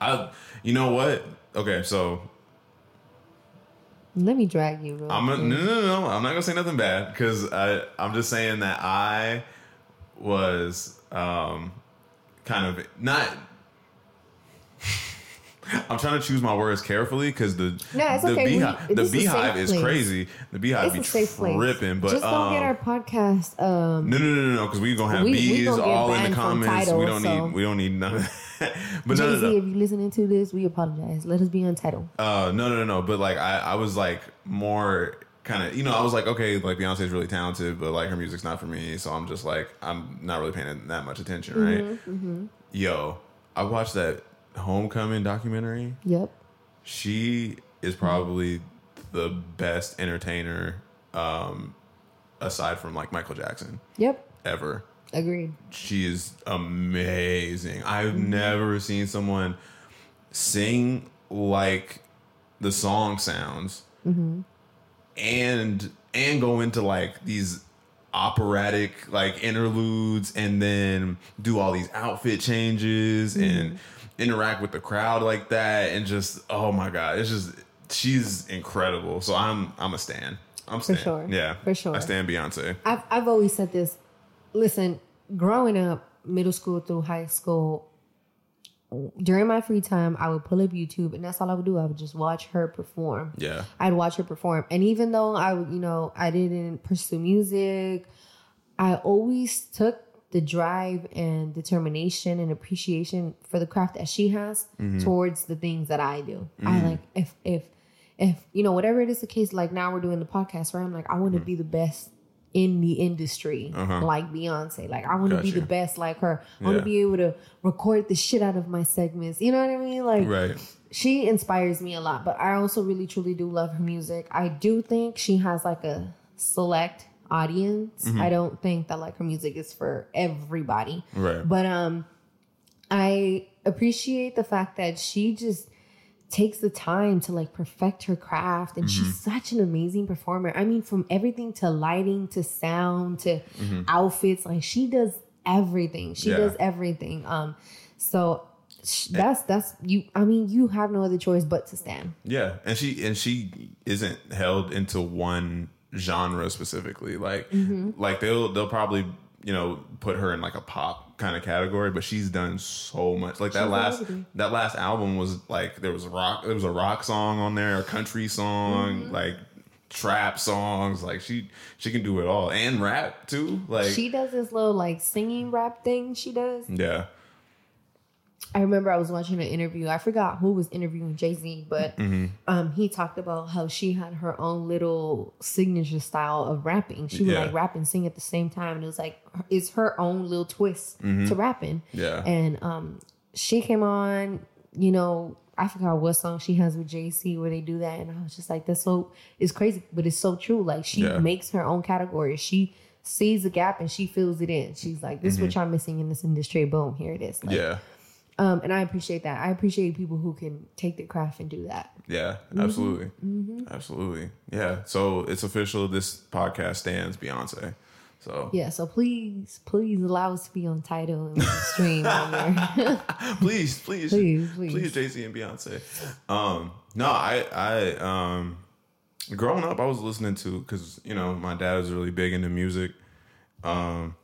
I you know what? Okay, so Let me drag you. Real I'm a, no, no, no, no. I'm not gonna say nothing bad because I I'm just saying that I was um kind of not. I'm trying to choose my words carefully because the No, it's the okay. BeyHive this the is BeyHive safe is crazy. The BeyHive It's be tripping, but just don't um, get our podcast. Um, no, no, no, no, no, because we gonna have We- we bees gonna all in the comments. Tidal, we don't so- need we don't need none of that. but no, Jay no, Z, no. if you're listening to this, we apologize. Let us be on Tidal. Uh, no, no, no, no. But like, I, I was like more kind of, you know, I was like, okay, like Beyonce's really talented, but like her music's not for me. So I'm just like, I'm not really paying that much attention, right? Yo, I watched that Homecoming documentary. Yep. She is probably the best entertainer, um, aside from like Michael Jackson Yep. ever Agreed. she is amazing. I've never seen someone sing like the song sounds, and and go into like these operatic like interludes, and then do all these outfit changes and interact with the crowd like that, and just oh my god, it's just she's incredible. So I'm I'm a stan. I'm stan. sure. Yeah, For sure. I stand Beyonce. I've I've always said this. Listen, growing up, middle school through high school, during my free time, I would pull up YouTube, and that's all I would do. I would just watch her perform. Yeah. I'd watch her perform, and even though I, would, you know, I didn't pursue music, I always took the drive and determination and appreciation for the craft that she has mm-hmm. towards the things that I do. I mm-hmm. like if if if you know whatever it is the case. Like now we're doing the podcast, where I'm like I want to mm-hmm. be the best in the industry, uh-huh. like Beyonce. Like I want to be the best like her. I want Yeah. to be able to record the shit out of my segments. You know what I mean? Like Right. she inspires me a lot, but I also really truly do love her music. I do think she has like a select audience. Mm-hmm. I don't think that like her music is for everybody. Right. But um I appreciate the fact that she just takes the time to like perfect her craft and she's Mm-hmm. such an amazing performer. I mean from everything to lighting to sound to outfits like she does everything. She Mm-hmm. Yeah. does everything. Um so that's that's you I mean you have no other choice but to stand. Yeah, and she and she isn't held into one genre specifically. Like mm-hmm. like they'll they'll probably you know put her in like a pop kind of category, but she's done so much. Like that She's last that last album was like there was rock there was a rock song on there, a country song, mm-hmm. like trap songs. Like she she can do it all and rap too. Like She does this little like singing rap thing she does. yeah. I remember I was watching an interview. I forgot who was interviewing Jay Z, but Mm-hmm. um, he talked about how she had her own little signature style of rapping. She would Yeah. like rap and sing at the same time, and it was like it's her own little twist to rapping. Mm-hmm. Yeah. and um, she came on. You know, I forgot what song she has with Jay Z where they do that, and I was just like, that's so it's crazy, but it's so true. Like she Yeah. makes her own category. She sees the gap and she fills it in. She's like, this is what y'all missing in this industry. Boom, here it is. Like, Mm-hmm. Yeah. Um, and I appreciate that. I appreciate people who can take the craft and do that. Yeah, Mm-hmm. absolutely. Absolutely. Yeah. So it's official. This podcast stands Beyonce. So Yeah, so please, please allow us to be on Tidal and stream on there. please, please, Please, please. please, Jay Z and Beyonce. Um, no, I, I, um, growing up, I was listening to because you know my dad was really big into music, um,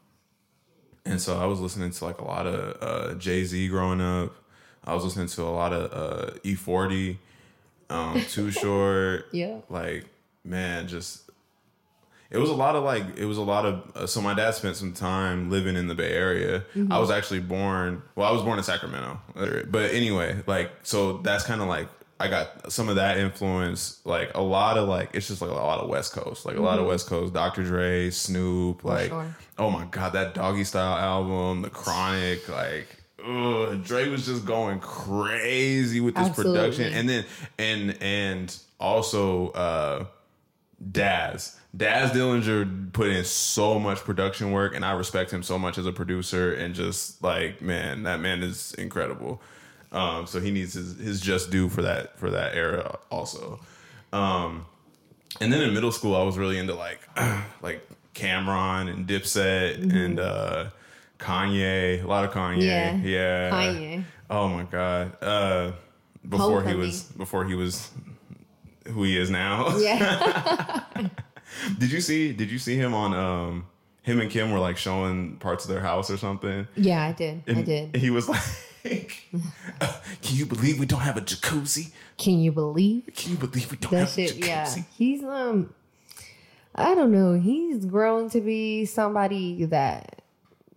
and so I was listening to like a lot of uh, Jay Z growing up. I was listening to a lot of uh, E40, um, Too Short. Yeah. like man, just it was a lot of like it was a lot of uh, so my dad spent some time living in the bay area Mm-hmm. i was actually born well i was born in sacramento but anyway like so that's kind of like I got some of that influence, like a lot of like it's just like a lot of West Coast, like a lot of West Coast, Dr. Dre, Snoop, like sure. oh my god, that Doggy Style album, The Chronic, like ugh, Dre was just going crazy with this Absolutely. production, and then and and also uh Daz. Daz Dillinger put in so much production work, and I respect him so much as a producer. And just like, man, that man is incredible. Um, so he needs his, his just due for that for that era also. Um, and then in middle school, I was really into like like Cam'ron and Dipset and uh, Kanye. A lot of Kanye. Yeah. yeah. Kanye. Oh my god. Uh, before he was before he was who he is now. Yeah. Did you see? Did you see him on? Um, him and Kim were like showing parts of their house or something. yeah, I did. I did. He was like, "Can you believe we don't have a jacuzzi? Can you believe Can you believe we don't that have shit? a jacuzzi?" Yeah. He's um I don't know. He's grown to be somebody that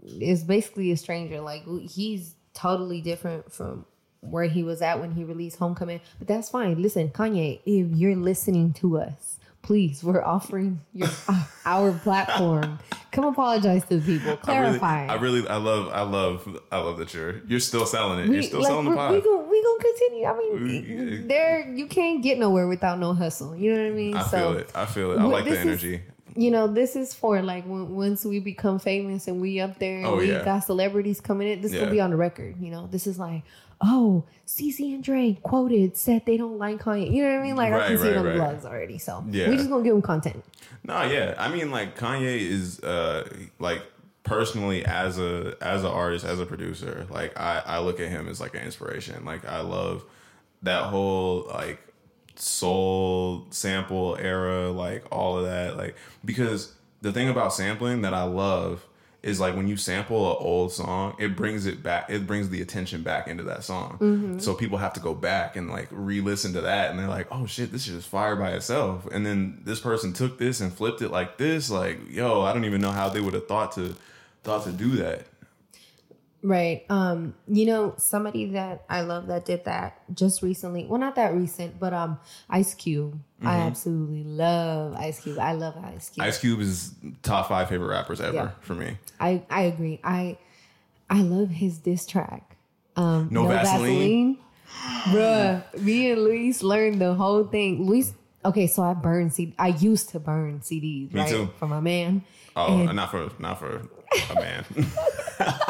is basically a stranger. Like he's totally different from where he was at when he released Homecoming. But that's fine. Listen, Kanye, if you're listening to us, please, we're offering your our platform. Come apologize to the people. Clarify. I really, I really, I love, I love, I love that you're you're still selling it. We- you're still like, selling the we're- pod. We gonna we gonna continue. I mean, We- there you can't get nowhere without no hustle. You know what I mean? I so, feel it. I feel it. I like the this is- energy. You know, this is for like when, once we become famous and we up there and Oh, we yeah. got celebrities coming in. This Yeah. will be on the record. You know, this is like, oh, CC and Dre quoted said they don't like Kanye. You know what I mean? Like I Right, can see it right, on the right. blogs already. So Yeah. we just gonna give them content. No, yeah. I mean, like Kanye is uh like personally as a as an artist, as a producer, like I I look at him as like an inspiration. Like I love that whole like soul sample era, like all of that, like because the thing about sampling that I love is like when you sample an old song, it brings it back. It brings the attention back into that song. Mm-hmm. So people have to go back and like re-listen to that, and they're like, "Oh shit, this is just fire by itself." And then this person took this and flipped it like this. Like, yo, I don't even know how they would have thought to thought to do that. Right. Um, you know, somebody that I love that did that just recently. Well, not that recent, but um Ice Cube. I absolutely love Ice Cube. I love Ice Cube. Ice Cube is top five favorite rappers ever Yeah. for me. I I agree. I I love his diss track. Um No Vaseline? Bruh, me and Luis learned the whole thing. Luis okay, so I burn CD I used to burn CDs, Me right? too. For my man. Oh, And- not for not for a man.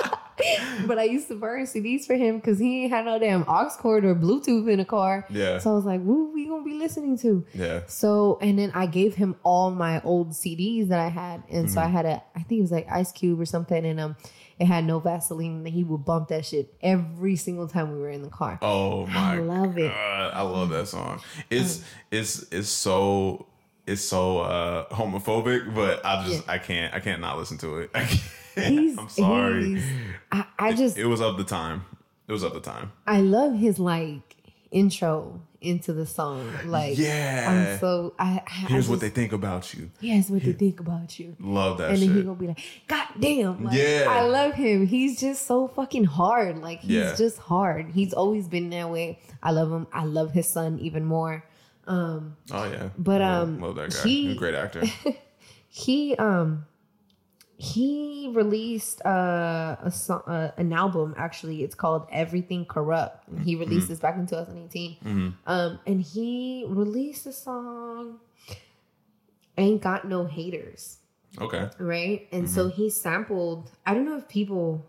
But I used to burn CDs for him because he ain't had no damn aux cord or Bluetooth in the car. Yeah. So I was like, what we gonna be listening to? yeah. So and then I gave him all my old CDs that I had, and so I Mm-hmm. had a I think it was like Ice Cube or something, and um it had no Vaseline, and he would bump that shit every single time we were in the car. Oh my I love it. I love that song. It's it's it's so it's so uh homophobic, but I just Yeah. I can't I can't not listen to it. He's, I'm sorry. he's- I, I just It was of the time. It was of the time. I love his like intro into the song. Like Yeah. I'm so I, I Here's I what they think about you. Here's what they think about you. Love that and shit. then he gonna be like, God damn. Like, Yeah. I love him. He's just so fucking hard. Like he's Yeah. just hard. He's always been that way. I love him. I love his son even more. Um oh yeah. But, um, love that guy. he- He's a great actor. he um he released uh, a song, uh, an album actually it's called everything corrupt and he released Mm-hmm. this back in 2018 um and he released a song ain't got no haters Okay. right? And so he sampled. I don't know if people,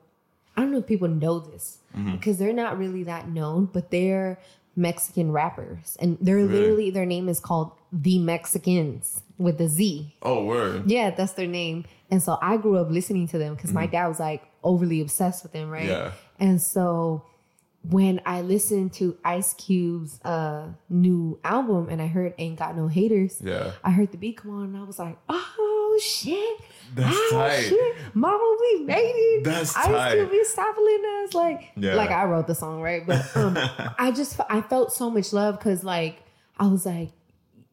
I don't know if people know this because they're not really that known, but they're Mexican rappers, and they're literally their name is called the Mexicans with a Z. Oh word. Yeah, that's their name. And so I grew up listening to them because my dad was like overly obsessed with them, right? Yeah. And so when I listened to Ice Cube's uh, new album and I heard Ain't Got No Haters, Yeah. I heard the beat come on and I was like, oh shit. That's oh, tight. Shit. Mama, we made it. That's Ice tight. Cube is sampling us. Like, Yeah. like I wrote the song, right? But um, I just, I felt so much love because like, I was like,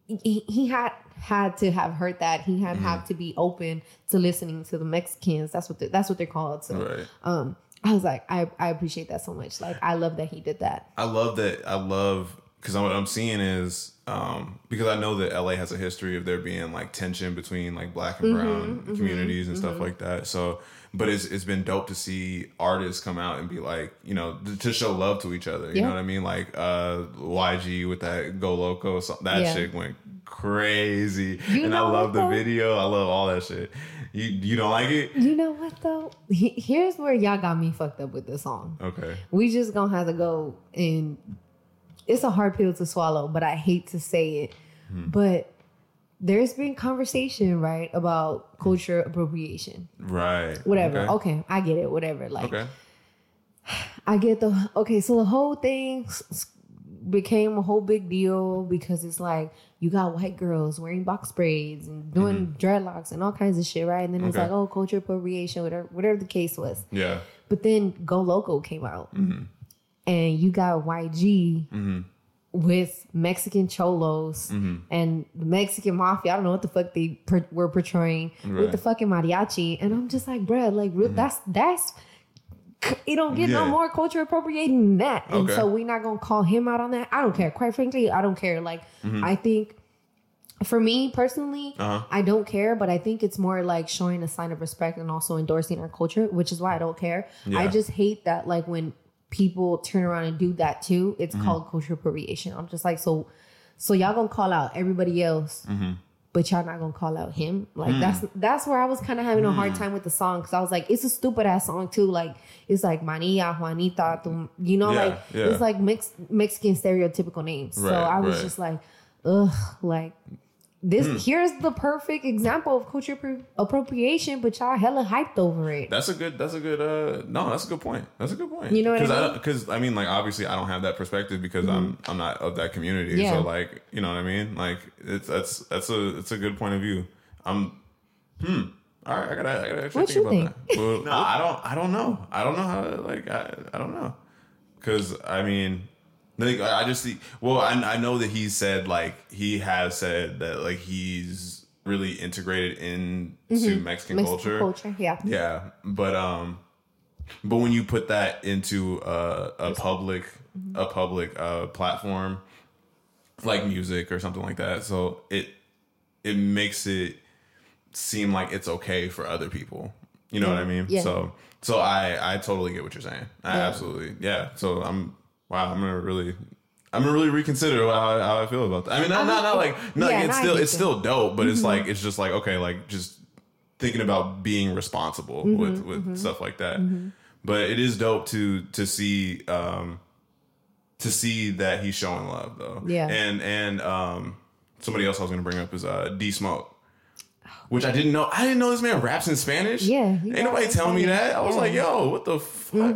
he, he had had to have heard that. He had Mm-hmm. have to be open to listening to the Mexicans. That's what, that's what they're called. So, Right. um, I was like, I, I appreciate that so much. Like, I love that he did that. I love that. I love because what I'm seeing is um, because I know that LA has a history of there being like tension between like black and brown communities and stuff like that. So, but it's it's been dope to see artists come out and be like, you know, th- to show love to each other. You Yeah. know what I mean? Like uh, YG with that Go Loco, so that Yeah. shit went crazy, You and I love the video. I love all that shit. You you don't like it? You know what though? Here's where y'all got me fucked up with this song. Okay. We just gonna have to go and it's a hard pill to swallow, but I hate to say it. Hmm. But there's been conversation, right, about culture appropriation. Right. Whatever. Okay. Okay, I get it. Whatever. Like Okay. I get the okay. So the whole thing became a whole big deal because it's like you got white girls wearing box braids and doing dreadlocks and all kinds of shit, right? And then it's Mm-hmm. Like, oh, culture appropriation, whatever, whatever the case was. Yeah. But then Go Loco came out, and you got YG mm-hmm. with Mexican cholos mm-hmm. and the Mexican mafia. I don't know what the fuck they per- were portraying with the fucking mariachi, and I'm just like, bruh, like re- mm-hmm. that's that's. It don't get no more culture appropriating than that, and Okay. so we're not gonna call him out on that. I don't care. Quite frankly, I don't care. Like, I think for me personally, Uh-huh. I don't care, but I think it's more like showing a sign of respect and also endorsing our culture, which is why I don't care. I just hate that like when people turn around and do that too, it's Mm-hmm. called cultural appropriation. I'm just like, so so y'all gonna call out everybody else, Mm-hmm. but y'all not gonna call out him. Like Mm. that's that's where I was kind of having a hard time with the song because I was like, it's a stupid ass song too. Like it's like Mania, Juanita, tum- you know, Yeah, like yeah. it's like mixed Mexican stereotypical names. so I was right. just like, ugh, like this. Hmm. Here's the perfect example of culture appro- appropriation, but y'all hella hyped over it. That's a good. That's a good. Uh, no, that's a good point. That's a good point. You know what I Because mean? Because I, mean, like obviously, I don't have that perspective because I'm I'm not of that community. Yeah. So like, you know what I mean? Like, it's that's that's a it's a good point of view. I'm. Hmm. All right, I gotta, I gotta actually What think you about that. Well, no, I don't. I don't know. I don't know how. to, Like, I, I don't know. Because I mean, like, I just see. Well, I, I know that he said like he has said that like he's really integrated into Mexican, Mexican culture. culture, yeah. Yeah, but um, but when you put that into a, a public a public uh platform like music or something like that, so it it makes it seem like it's okay for other people. You know what I mean? Yeah. So so I I totally get what you're saying. I Yeah. absolutely yeah. So I'm wow. I'm gonna really. I'm gonna really reconsider how, how I feel about that. I mean, not not, not like no, Yeah, it's no, still it's. Mm-hmm. still dope, but it's like it's just like okay, like just thinking about being responsible Mm-hmm, with with stuff like that. But it is dope to to see um to see that he's showing love though. Yeah. And and um somebody else I was gonna bring up is uh D Smoke. Which I didn't know. I didn't know this man raps in Spanish. Yeah, Ain't nobody telling me that. I was Yeah. like, yo, what the fuck?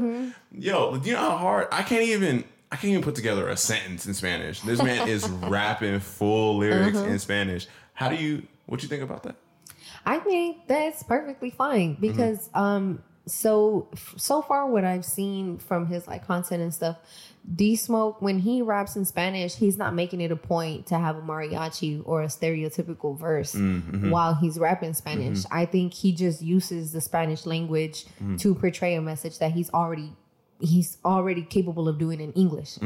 Yo, do you know how hard I can't even I can't even put together a sentence in Spanish. This man is rapping full lyrics Uh-huh. in Spanish. How do you what you think about that? I think that's perfectly fine because um so so far what I've seen from his like content and stuff, D Smoke when he raps in Spanish, he's not making it a point to have a mariachi or a stereotypical verse while he's rapping Spanish. I think he just uses the Spanish language to portray a message that he's already he's already capable of doing in English.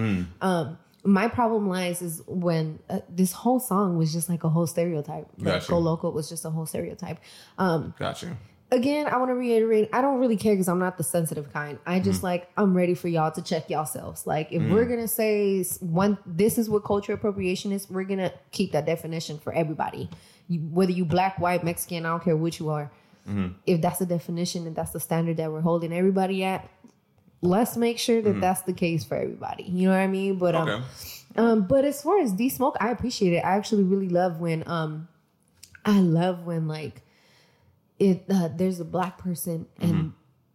Um my problem lies is when uh, this whole song was just like a whole stereotype. Like Gotcha. Go Loco was just a whole stereotype. Um, Gotcha. Again, I want to reiterate, I don't really care because I'm not the sensitive kind. I just Mm-hmm. like I'm ready for y'all to check yourselves. Like if Mm. we're gonna say one, this is what culture appropriation is. We're gonna keep that definition for everybody, you, whether you black, white, Mexican. I don't care what you are. Mm-hmm. If that's the definition and that's the standard that we're holding everybody at, let's make sure that that's the case for everybody. You know what I mean? But um, Mm-hmm. Okay. um, but as far as D Smoke, I appreciate it. I actually really love when um, I love when like it uh, there's a black person and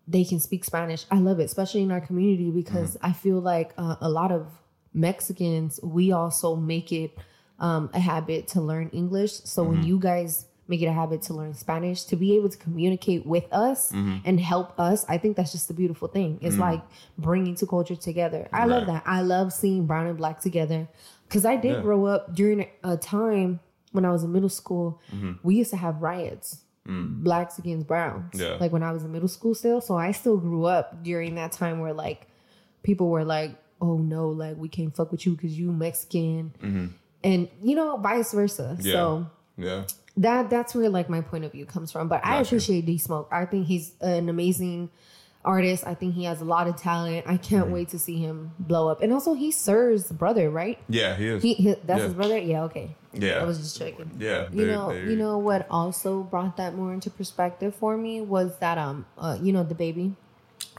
they can speak Spanish. I love it, especially in our community because I feel like uh, a lot of Mexicans we also make it um, a habit to learn English. So when you guys make it a habit to learn Spanish to be able to communicate with us and help us, I think that's just a beautiful thing. It's like bringing two cultures together. I love that. I love seeing brown and black together because I did Yeah. grow up during a time when I was in middle school. We used to have riots, blacks against browns. Yeah. Like when I was in middle school still. So I still grew up during that time where like people were like oh no, like we can't fuck with you because you Mexican, and you know, vice versa. Mm-hmm. Yeah. So Yeah. that that's where like my point of view comes from. But I appreciate D Smoke. I think he's an amazing artist. I think he has a lot of talent. I can't Mm-hmm. wait to see him blow up. And also, he's Sir's brother, right? Yeah, he is. He, he that's Yeah. his brother. Yeah, okay. Yeah. I was just checking. yeah. You know, they- you know what also brought that more into perspective for me was that um, uh, you know, DaBaby.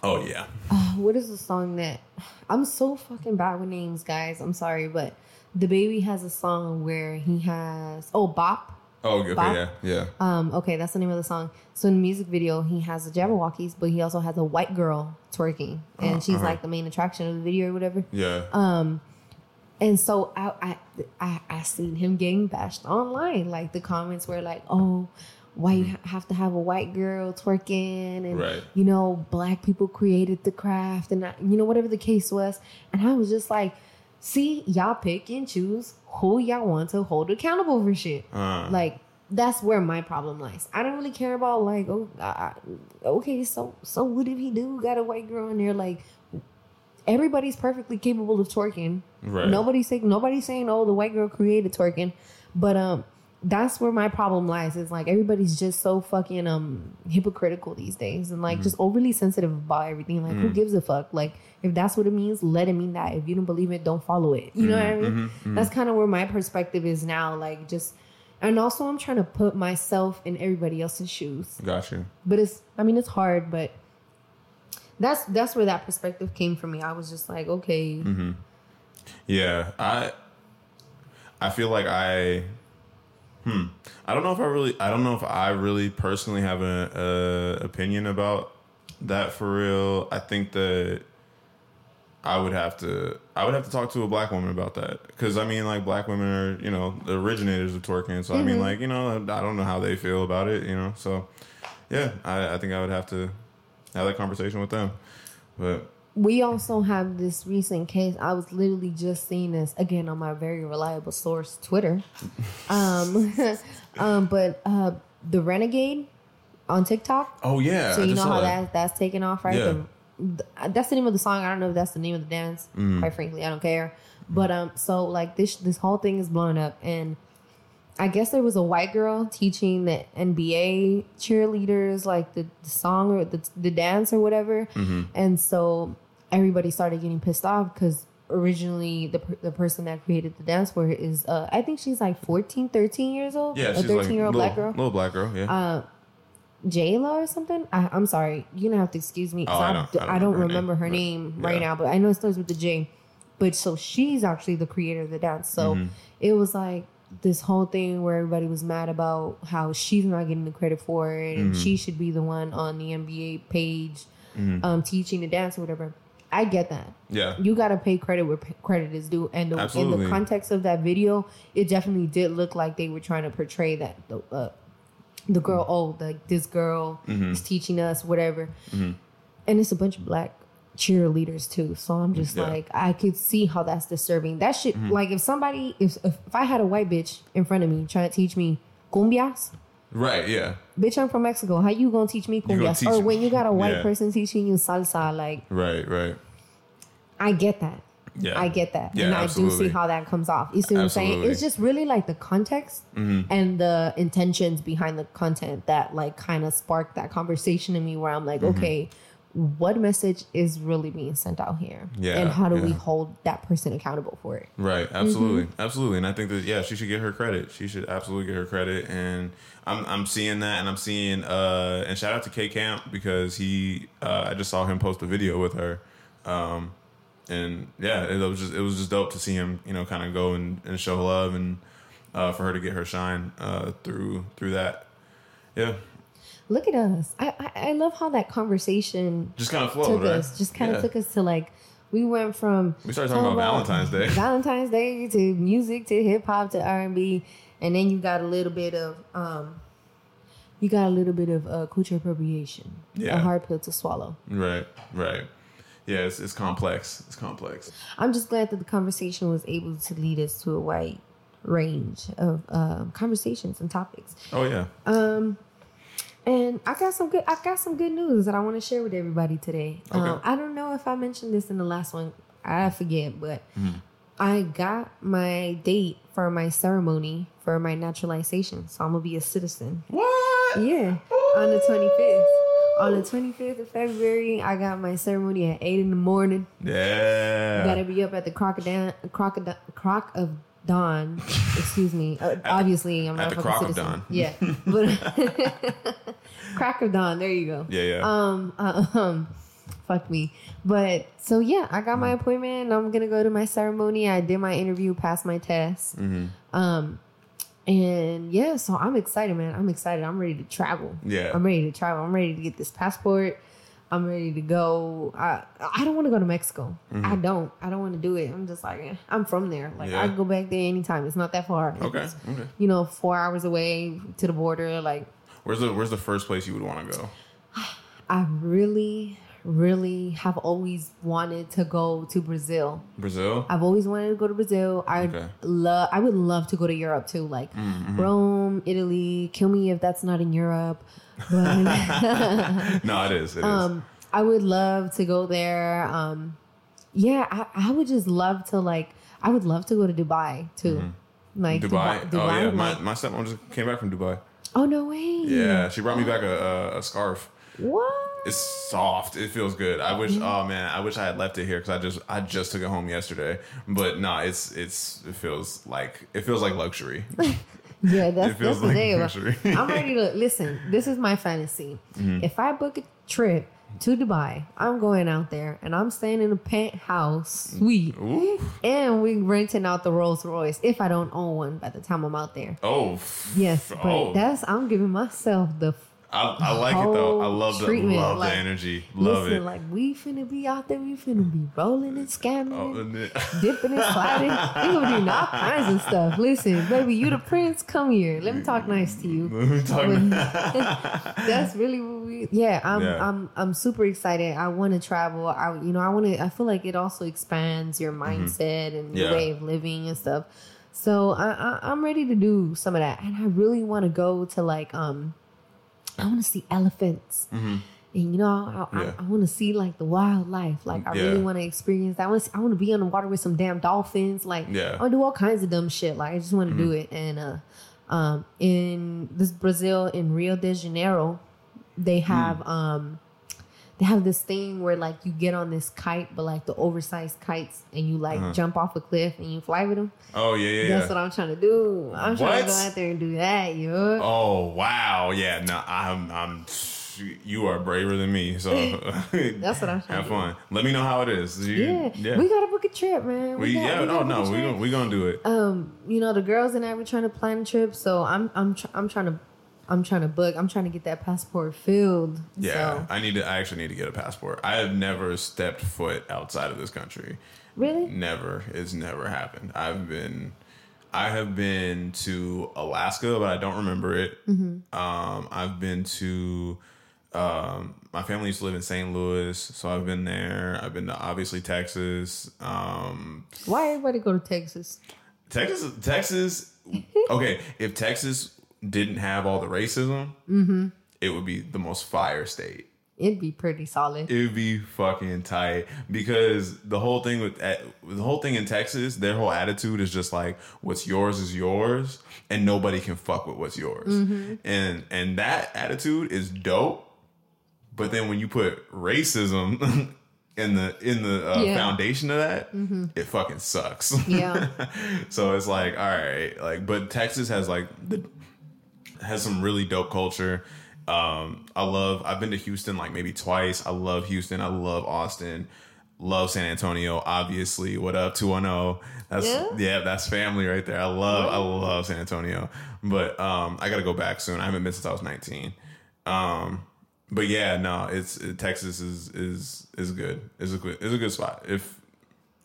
Oh yeah. Uh, what is the song that I'm so fucking bad with names, guys. I'm sorry, but DaBaby has a song where he has oh bop. Oh okay. Bop. Yeah. Yeah. Um, okay, that's the name of the song. So in the music video, he has the Jabbawockeez, but he also has a white girl twerking, and she's uh-huh. like the main attraction of the video or whatever. Yeah. Um, and so I, I, I, I seen him getting bashed online. Like the comments were like, "Oh, why you have to have a white girl twerking?" And Right. you know, black people created the craft, and I, you know, whatever the case was. And I was just like, "See, y'all pick and choose who y'all want to hold accountable for shit." Uh, like that's where my problem lies. I don't really care about like oh I- okay so so what if he do got a white girl in there like everybody's perfectly capable of twerking. Right. Nobody's saying nobody's saying oh the white girl created twerking, but um that's where my problem lies. Is like everybody's just so fucking um hypocritical these days and like Mm-hmm. just overly sensitive about everything. Like who Mm. gives a fuck? Like if that's what it means, let it mean that. If you don't believe it, don't follow it. You know what I Mm-hmm. mean? That's kind of where my perspective is now. Like just and also I'm trying to put myself in everybody else's shoes. got you. But it's I mean it's hard, but that's that's where that perspective came from me. I was just like, okay, Mm-hmm. Yeah, I I feel like I hmm I don't know if I really I don't know if I really personally have an opinion about that for real. I think that I would have to I would have to talk to a black woman about that because I mean like black women are you know the originators of twerking so I mean like you know I don't know how they feel about it you know so yeah I, I think I would have to have that conversation with them but we also have this recent case. I was literally just seeing this again on my very reliable source, Twitter. Um, um, but uh, the renegade on TikTok. oh yeah So you know how that. that that's taken off, right? Yeah. The- th- that's the name of the song. I don't know if that's the name of the dance. Mm-hmm. Quite frankly, I don't care. But um, so like this this whole thing is blown up, and I guess there was a white girl teaching the NBA cheerleaders like the, the song or the the dance or whatever, Mm-hmm. and so everybody started getting pissed off because originally the the person that created the dance for her is uh I think she's like 14, 13 years old, Yeah, a she's thirteen like year old little, black girl. little black girl. Yeah, Uh, Jayla or something. I, I'm sorry. You're gonna have to excuse me. Oh, I I, don't- I don't don't remember her her name, name, but right now, but I know it starts with the J. But so she's actually the creator of the dance. So Mm-hmm. it was like this whole thing where everybody was mad about how she's not getting the credit for it, and Mm-hmm. she should be the one on the NBA page, um, teaching the dance or whatever. I get that. Yeah, you got to pay credit where p- credit is due. And the, in the context of that video it definitely did look like they were trying to portray that the, uh, the girl oh like this girl Mm-hmm. is teaching us whatever. And it's a bunch of black cheerleaders too so i'm just Yeah. Mm-hmm. like i could see how that's disturbing that shit like if somebody if, if if i had a white bitch in front of me trying to teach me cumbias right. Yeah, bitch i'm from mexico how you gonna teach me cumbias teach or me- when you got a white Yeah. person teaching you salsa like right, right. I get that. Yeah, I get that. Yeah, and I do see how that comes off. You see what I'm saying? Mm-hmm. It's just really like the context and the intentions behind the content that like kind of sparked that conversation in me where I'm like, Mm-hmm. okay, what message is really being sent out here? Yeah, And how do we hold that person accountable for it? Right, absolutely, Mm-hmm. absolutely, and I think that yeah, she should get her credit. She should absolutely get her credit, and I'm I'm seeing that, and I'm seeing uh, and shout out to K Camp because he uh, I just saw him post a video with her, um, and yeah, it was just it was just dope to see him, you know, kind of go and, and show love and uh, for her to get her shine uh, through through that, yeah, Look at us. I I, I love how that conversation just kind of flowed, took right? us. Just kind of took us to like we went from We started talking about Valentine's Day. Valentine's Day to music to hip hop to R and B, and then you got a little bit of um, you got a little bit of uh, culture appropriation. Yeah. a hard pill to swallow. Right, right. Yeah, it's, it's complex. It's complex. I'm just glad that the conversation was able to lead us to a wide range of um, conversations and topics. Oh yeah. Um, and I got some good. I got some good news that I want to share with everybody today. Um, I don't know if I mentioned this in the last one. I forget, but Mm-hmm. I got my date for my ceremony for my naturalization. So I'm gonna be a citizen. What? Yeah, on the 25th. On the 25th of February, I got my ceremony at 8 in the morning. Yeah. Gotta be up at the crocodile, crocodile, croc of dawn. Excuse me. Uh, obviously, I'm not a fucking citizen. Yeah, but crack of dawn. There you go. Yeah, yeah. Um, uh, um, fuck me. But so yeah, I got my Mm-hmm. appointment. and I'm gonna go to my ceremony. I did my interview, passed my test. Mm-hmm. Um, and yeah, so I'm excited, man. I'm excited. I'm ready to travel. Yeah. I'm ready to travel. I'm ready to get this passport. I'm ready to go. I I don't want to go to Mexico. I don't. I don't want to do it. I'm just like eh, I'm from there. Like Yeah. I can go back there anytime. It's not that far. okay. Okay. you know, four hours away to the border. Like Where's the Where's the first place you would want to go? I really, really have always wanted to go to Brazil. Brazil. I've always wanted to go to Brazil. I Okay. love. I would love to go to Europe too, like Mm-hmm. Rome, Italy. Kill me if that's not in Europe. But no, it is. It is. um, I would love to go there. Um, yeah, I, I would just love to like. I would love to go to Dubai too. Like Mm-hmm. Dubai. Dubai. oh yeah, my my stepmom just came back from Dubai. oh no way. Yeah, she brought me back a, a, a scarf. What? It's soft. It feels good. I wish. Oh man, I wish I had left it here because I just I just took it home yesterday. But no, it's it's it feels like it feels like luxury. Yeah, that's that's the like day. I'm ready to listen. This is my fantasy. Mm-hmm. If I book a trip to Dubai, I'm going out there and I'm staying in a penthouse suite, Ooh. and we renting out the Rolls Royce if I don't own one by the time I'm out there. Oh. Yes, but Oh. that's I'm giving myself the I, I like it though. I love the treatment, love like, the energy. Love listen. it. Like we finna be out there, we finna be rolling and scamming. Oh, and Dipping and sliding, we gonna do all kinds of stuff. Listen, baby, you the prince. Come here. Let me talk nice to you. Let me talk that's really what we yeah i'm Yeah. i'm i'm super excited i want to travel i you know i want to i feel like it also expands your mindset and Mm-hmm. Yeah. your way of living and stuff so I, I i'm ready to do some of that and i really want to go to like um i want to see elephants and you know i, I, Mm-hmm. Yeah. I want to see like the wildlife like i Yeah. really want to experience that i want to i want to be on the water with some damn dolphins like Yeah. Mm-hmm. i want to do all kinds of dumb shit like i just want to do it and uh um in this brazil in rio de janeiro they Hmm. have um they have this thing where like you get on this kite but like the oversized kites and you like jump off a cliff and you fly with them oh yeah, Uh-huh. yeah, that's yeah. what i'm trying to do i'm trying to go out there and do that yo Oh wow, yeah. No, I'm I'm. You are braver than me, so That's what I'm trying Have to do. fun. Let me know how it is. You- yeah. yeah. we gotta book a trip man We, got- yeah, we no, no, we gonna we gonna do it. um you know the girls and i were trying to plan a trip so i'm i'm tr- i'm trying to i'm trying to book i'm trying to get that passport filled Yeah, so, I need to. I actually need to get a passport. I have never stepped foot outside of this country. really Never. It's never happened. I've been. I have been to Alaska, but I don't remember it. Mm-hmm. Um, I've been to. Um, my family used to live in St. Louis, so I've been there. I've been to obviously Texas. Um, why everybody go to texas Texas, Texas. Okay, if Texas didn't have all the racism, Mm-hmm. it would be the most fire state. it'd be pretty solid It would be fucking tight because the whole thing with the whole thing in Texas, their whole attitude is just like what's yours is yours, and nobody can fuck with what's yours. Mm-hmm. And and that attitude is dope. But then when you put racism in the in the uh, Yeah. Mm-hmm. foundation of that, it fucking sucks. yeah so it's like all right, like but Texas has like the has some really dope culture. Um, I love. I've been to Houston like maybe twice. I love Houston. I love Austin. Love San Antonio. Obviously, what up two one zero? That's Yeah? yeah, that's family right there. I love. I love San Antonio. But um, I got to go back soon. I haven't been since I was nineteen. Um, but yeah, no, it's it, Texas is is is good. Is a good is a good spot if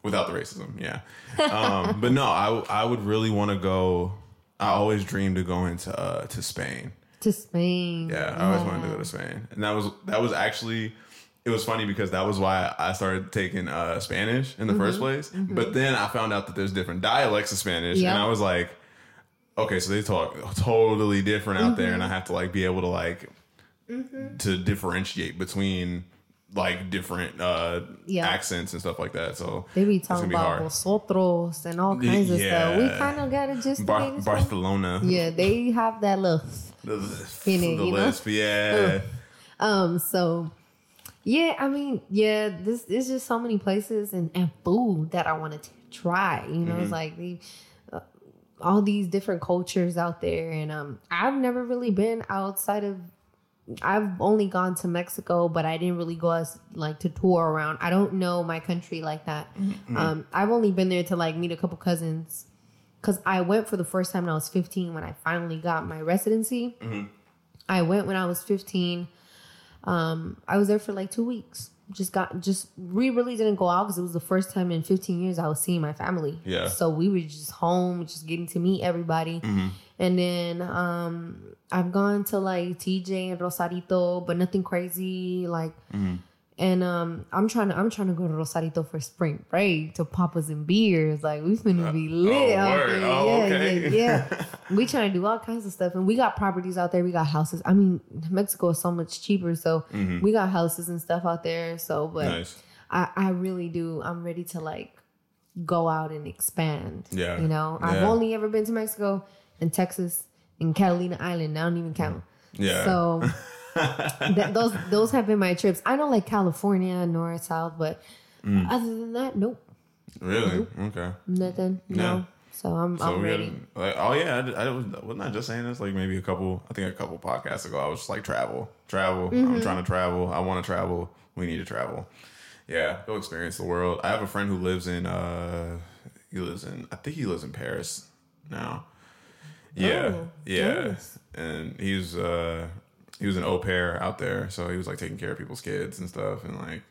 without the racism. Yeah. Um, but no, I I would really want to go. I always dreamed of going to uh, to Spain. to spain Yeah, I always wanted to go to Spain, and that was that was actually it was funny because that was why I started taking uh, Spanish in the Mm-hmm. first place. But then I found out that there's different dialects of Spanish, Yeah. and I was like, okay, so they talk totally different out there, and Mm-hmm. I have to like be able to like to differentiate between like different uh Yeah. accents and stuff like that. So They be talking be about vosotros and all kinds of stuff. We kind of got to just Bar- Barcelona. Yeah, they have that look. The, In it, the you know? yeah. Um, so yeah, I mean, yeah, this is just so many places and, and food that I want to try. You know, Mm-hmm. it's like the uh, all these different cultures out there, and um, I've never really been outside of. I've only gone to Mexico, but I didn't really go as like to tour around. I don't know my country like that. Mm-hmm. Um, I've only been there to like meet a couple cousins because I went for the first time when I was 15 when I finally got my residency. Mm-hmm. I went when I was 15. Um, I was there for like two weeks. Just got just we really didn't go out because it was the first time in 15 years I was seeing my family. Yeah. So we were just home, just getting to meet everybody. And then um, I've gone to like TJ and Rosarito, but nothing crazy. Like, and um, I'm trying to I'm trying to go to Rosarito for spring break to Papas and beers. Like we finna be lit oh, out there. Oh, yeah, okay. yeah, yeah. we trying to do all kinds of stuff, and we got properties out there. We got houses. I mean, Mexico is so much cheaper, so we got houses and stuff out there. So, but Nice. I, I really do. I'm ready to like go out and expand. Yeah. You know, I've only ever been to Mexico and Texas and Catalina Island. I don't even count. Yeah. So that, those those have been my trips. I don't like California, north, south, but Mm. other than that, nope, Really? Okay. nothing. No. So I'm So I'm ready. gotta- like, oh yeah, I, I was wasn't I just saying this like maybe a couple I think a couple podcasts ago. I was just like travel, travel. Mm-hmm. I'm trying to travel. I want to travel. We need to travel. Yeah, go experience the world. I have a friend who lives in uh he lives in I think he lives in Paris now. Yeah, Oh, yeah, nice. and he's uh he was an au pair out there, so he was like taking care of people's kids and stuff, and like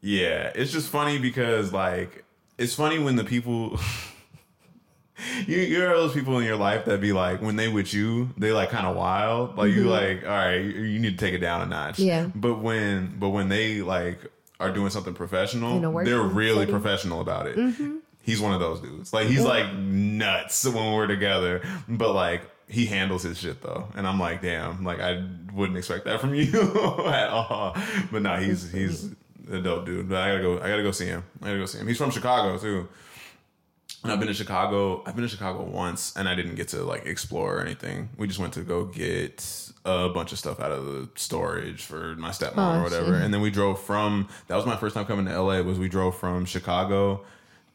yeah, it's just funny because like it's funny when the people you you're those people in your life that be like when they with you they like kind of wild like you like all right you, you need to take it down a notch Mm-hmm. Yeah. but when but when they like are doing something professional In a work they're really setting. professional about it he's one of those dudes like he's like nuts when we're together but like he handles his shit though and i'm like damn like i wouldn't expect that from you at all but no he's he's a dope dude but i gotta go i gotta go see him i gotta go see him he's from chicago too and I've been to Chicago. I've been to Chicago once, and I didn't get to like explore or anything. We just went to go get a bunch of stuff out of the storage for my stepmom Oh, or whatever. shit. And then we drove from. That was my first time coming to LA. Was we drove from Chicago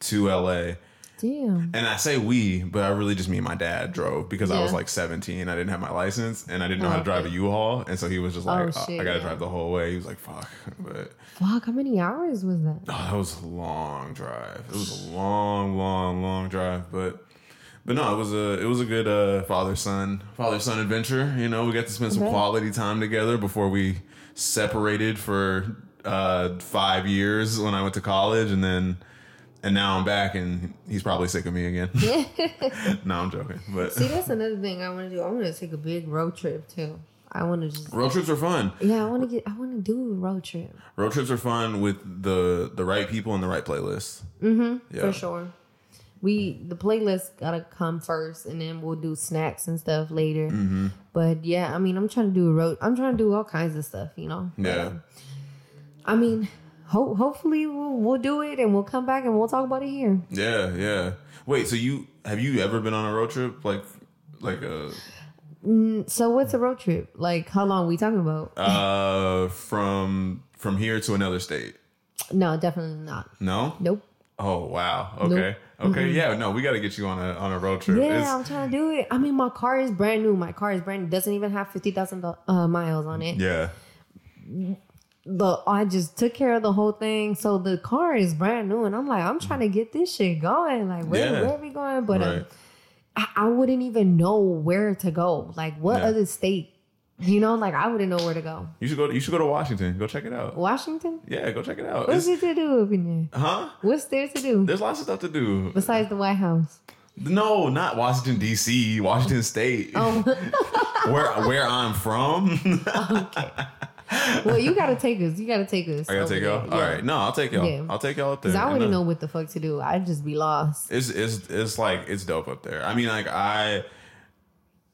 to LA. Damn. And I say we, but I really just mean my dad drove because I was like 17. I didn't have my license and I didn't know Oh, how to drive a. U-Haul. And so he was just like, Oh, "Oh, shit, I got to yeah. drive the whole way. He was like, fuck. But Fuck, how many hours was that? Oh, that was a long drive. It was a long, long, long drive, but but no, it was a it was a good uh, father son father son adventure. You know, we got to spend some Okay. quality time together before we separated for uh, five years when I went to college, and then and now I'm back, and he's probably sick of me again. no, I'm joking, but See, that's another thing I want to do. I want to take a big road trip too. I want to just road trips are fun. yeah. I want to get. I want to do a road trip Road trips are fun with the the right people and the right playlist. Mm-hmm. Yeah. for sure. We the playlist gotta come first, and then we'll do snacks and stuff later. Mm-hmm. But yeah, I mean, I'm trying to do a road. I'm trying to do all kinds of stuff. You know. But, Yeah. um, I mean, ho- hopefully we'll, we'll do it, and we'll come back and we'll talk about it here. Yeah, yeah. Wait, so you have you ever been on a road trip like like a So what's a road trip? Like, how long we talking about? uh from from here to another state? no, definitely not. No? Nope. Oh wow. Okay. Okay. Yeah, no, we gotta get you on a on a road trip. Yeah, It's- I'm trying to do it. I mean, my car is brand new. My car is brand new. Doesn't even have fifty thousand uh, miles on it. yeah. The I just took care of the whole thing, so the car is brand new, and I'm like, I'm trying to get this shit going. Like, where Yeah. where are we going? But um, Right. I, I wouldn't even know where to go. Like, what Yeah. other state? You know, like I wouldn't know where to go. You should go you should go to Washington. Go check it out. Washington. Yeah, go check it out. What's It's- there to do in there? huh? What's there to do There's lots of stuff to do. besides the White House? No, not Washington D.C., Washington State. Oh, Where where I'm from. well, you gotta take us. You gotta take us. I gotta take y'all. All Yeah. right, no, I'll take y'all. Yeah. I'll take y'all up there. Cause I wouldn't know what the fuck to do. I'd just be lost. it's it's it's like it's dope up there. I mean, like I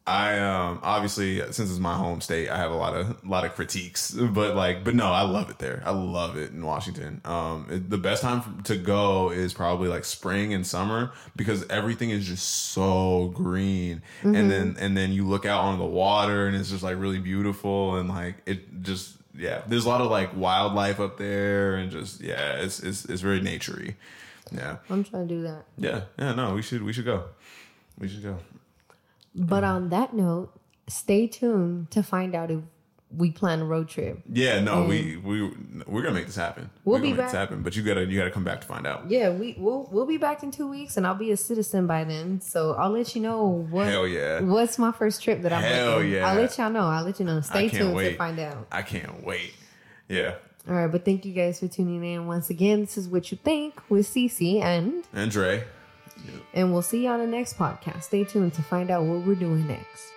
I um obviously since it's my home state, I have a lot of a lot of critiques, but like, but no, I love it there. I love it in Washington. Um, it, the best time to go is probably like spring and summer because everything is just so green, and then and then you look out on the water and it's just like really beautiful and like it just yeah. There's a lot of like wildlife up there and just yeah, it's it's it's very naturey. Yeah, I'm trying to do that. yeah, yeah. No, we should we should go. We should go. But on that note, stay tuned to find out if we plan a road trip. Yeah, no, we we we're gonna make this happen. We'll be make back. this happen, but you gotta you gotta come back to find out. Yeah, we we'll we'll be back in two weeks, and I'll be a citizen by then. So I'll let you know what Hell yeah. what's my first trip that I'm. Hell making. yeah. I'll let y'all know. I'll let you know. Stay tuned to find out. I can't wait. Yeah, All right, but thank you guys for tuning in once again. This is what you think with Cece, and and And we'll see you on the next podcast. Stay tuned to find out what we're doing next.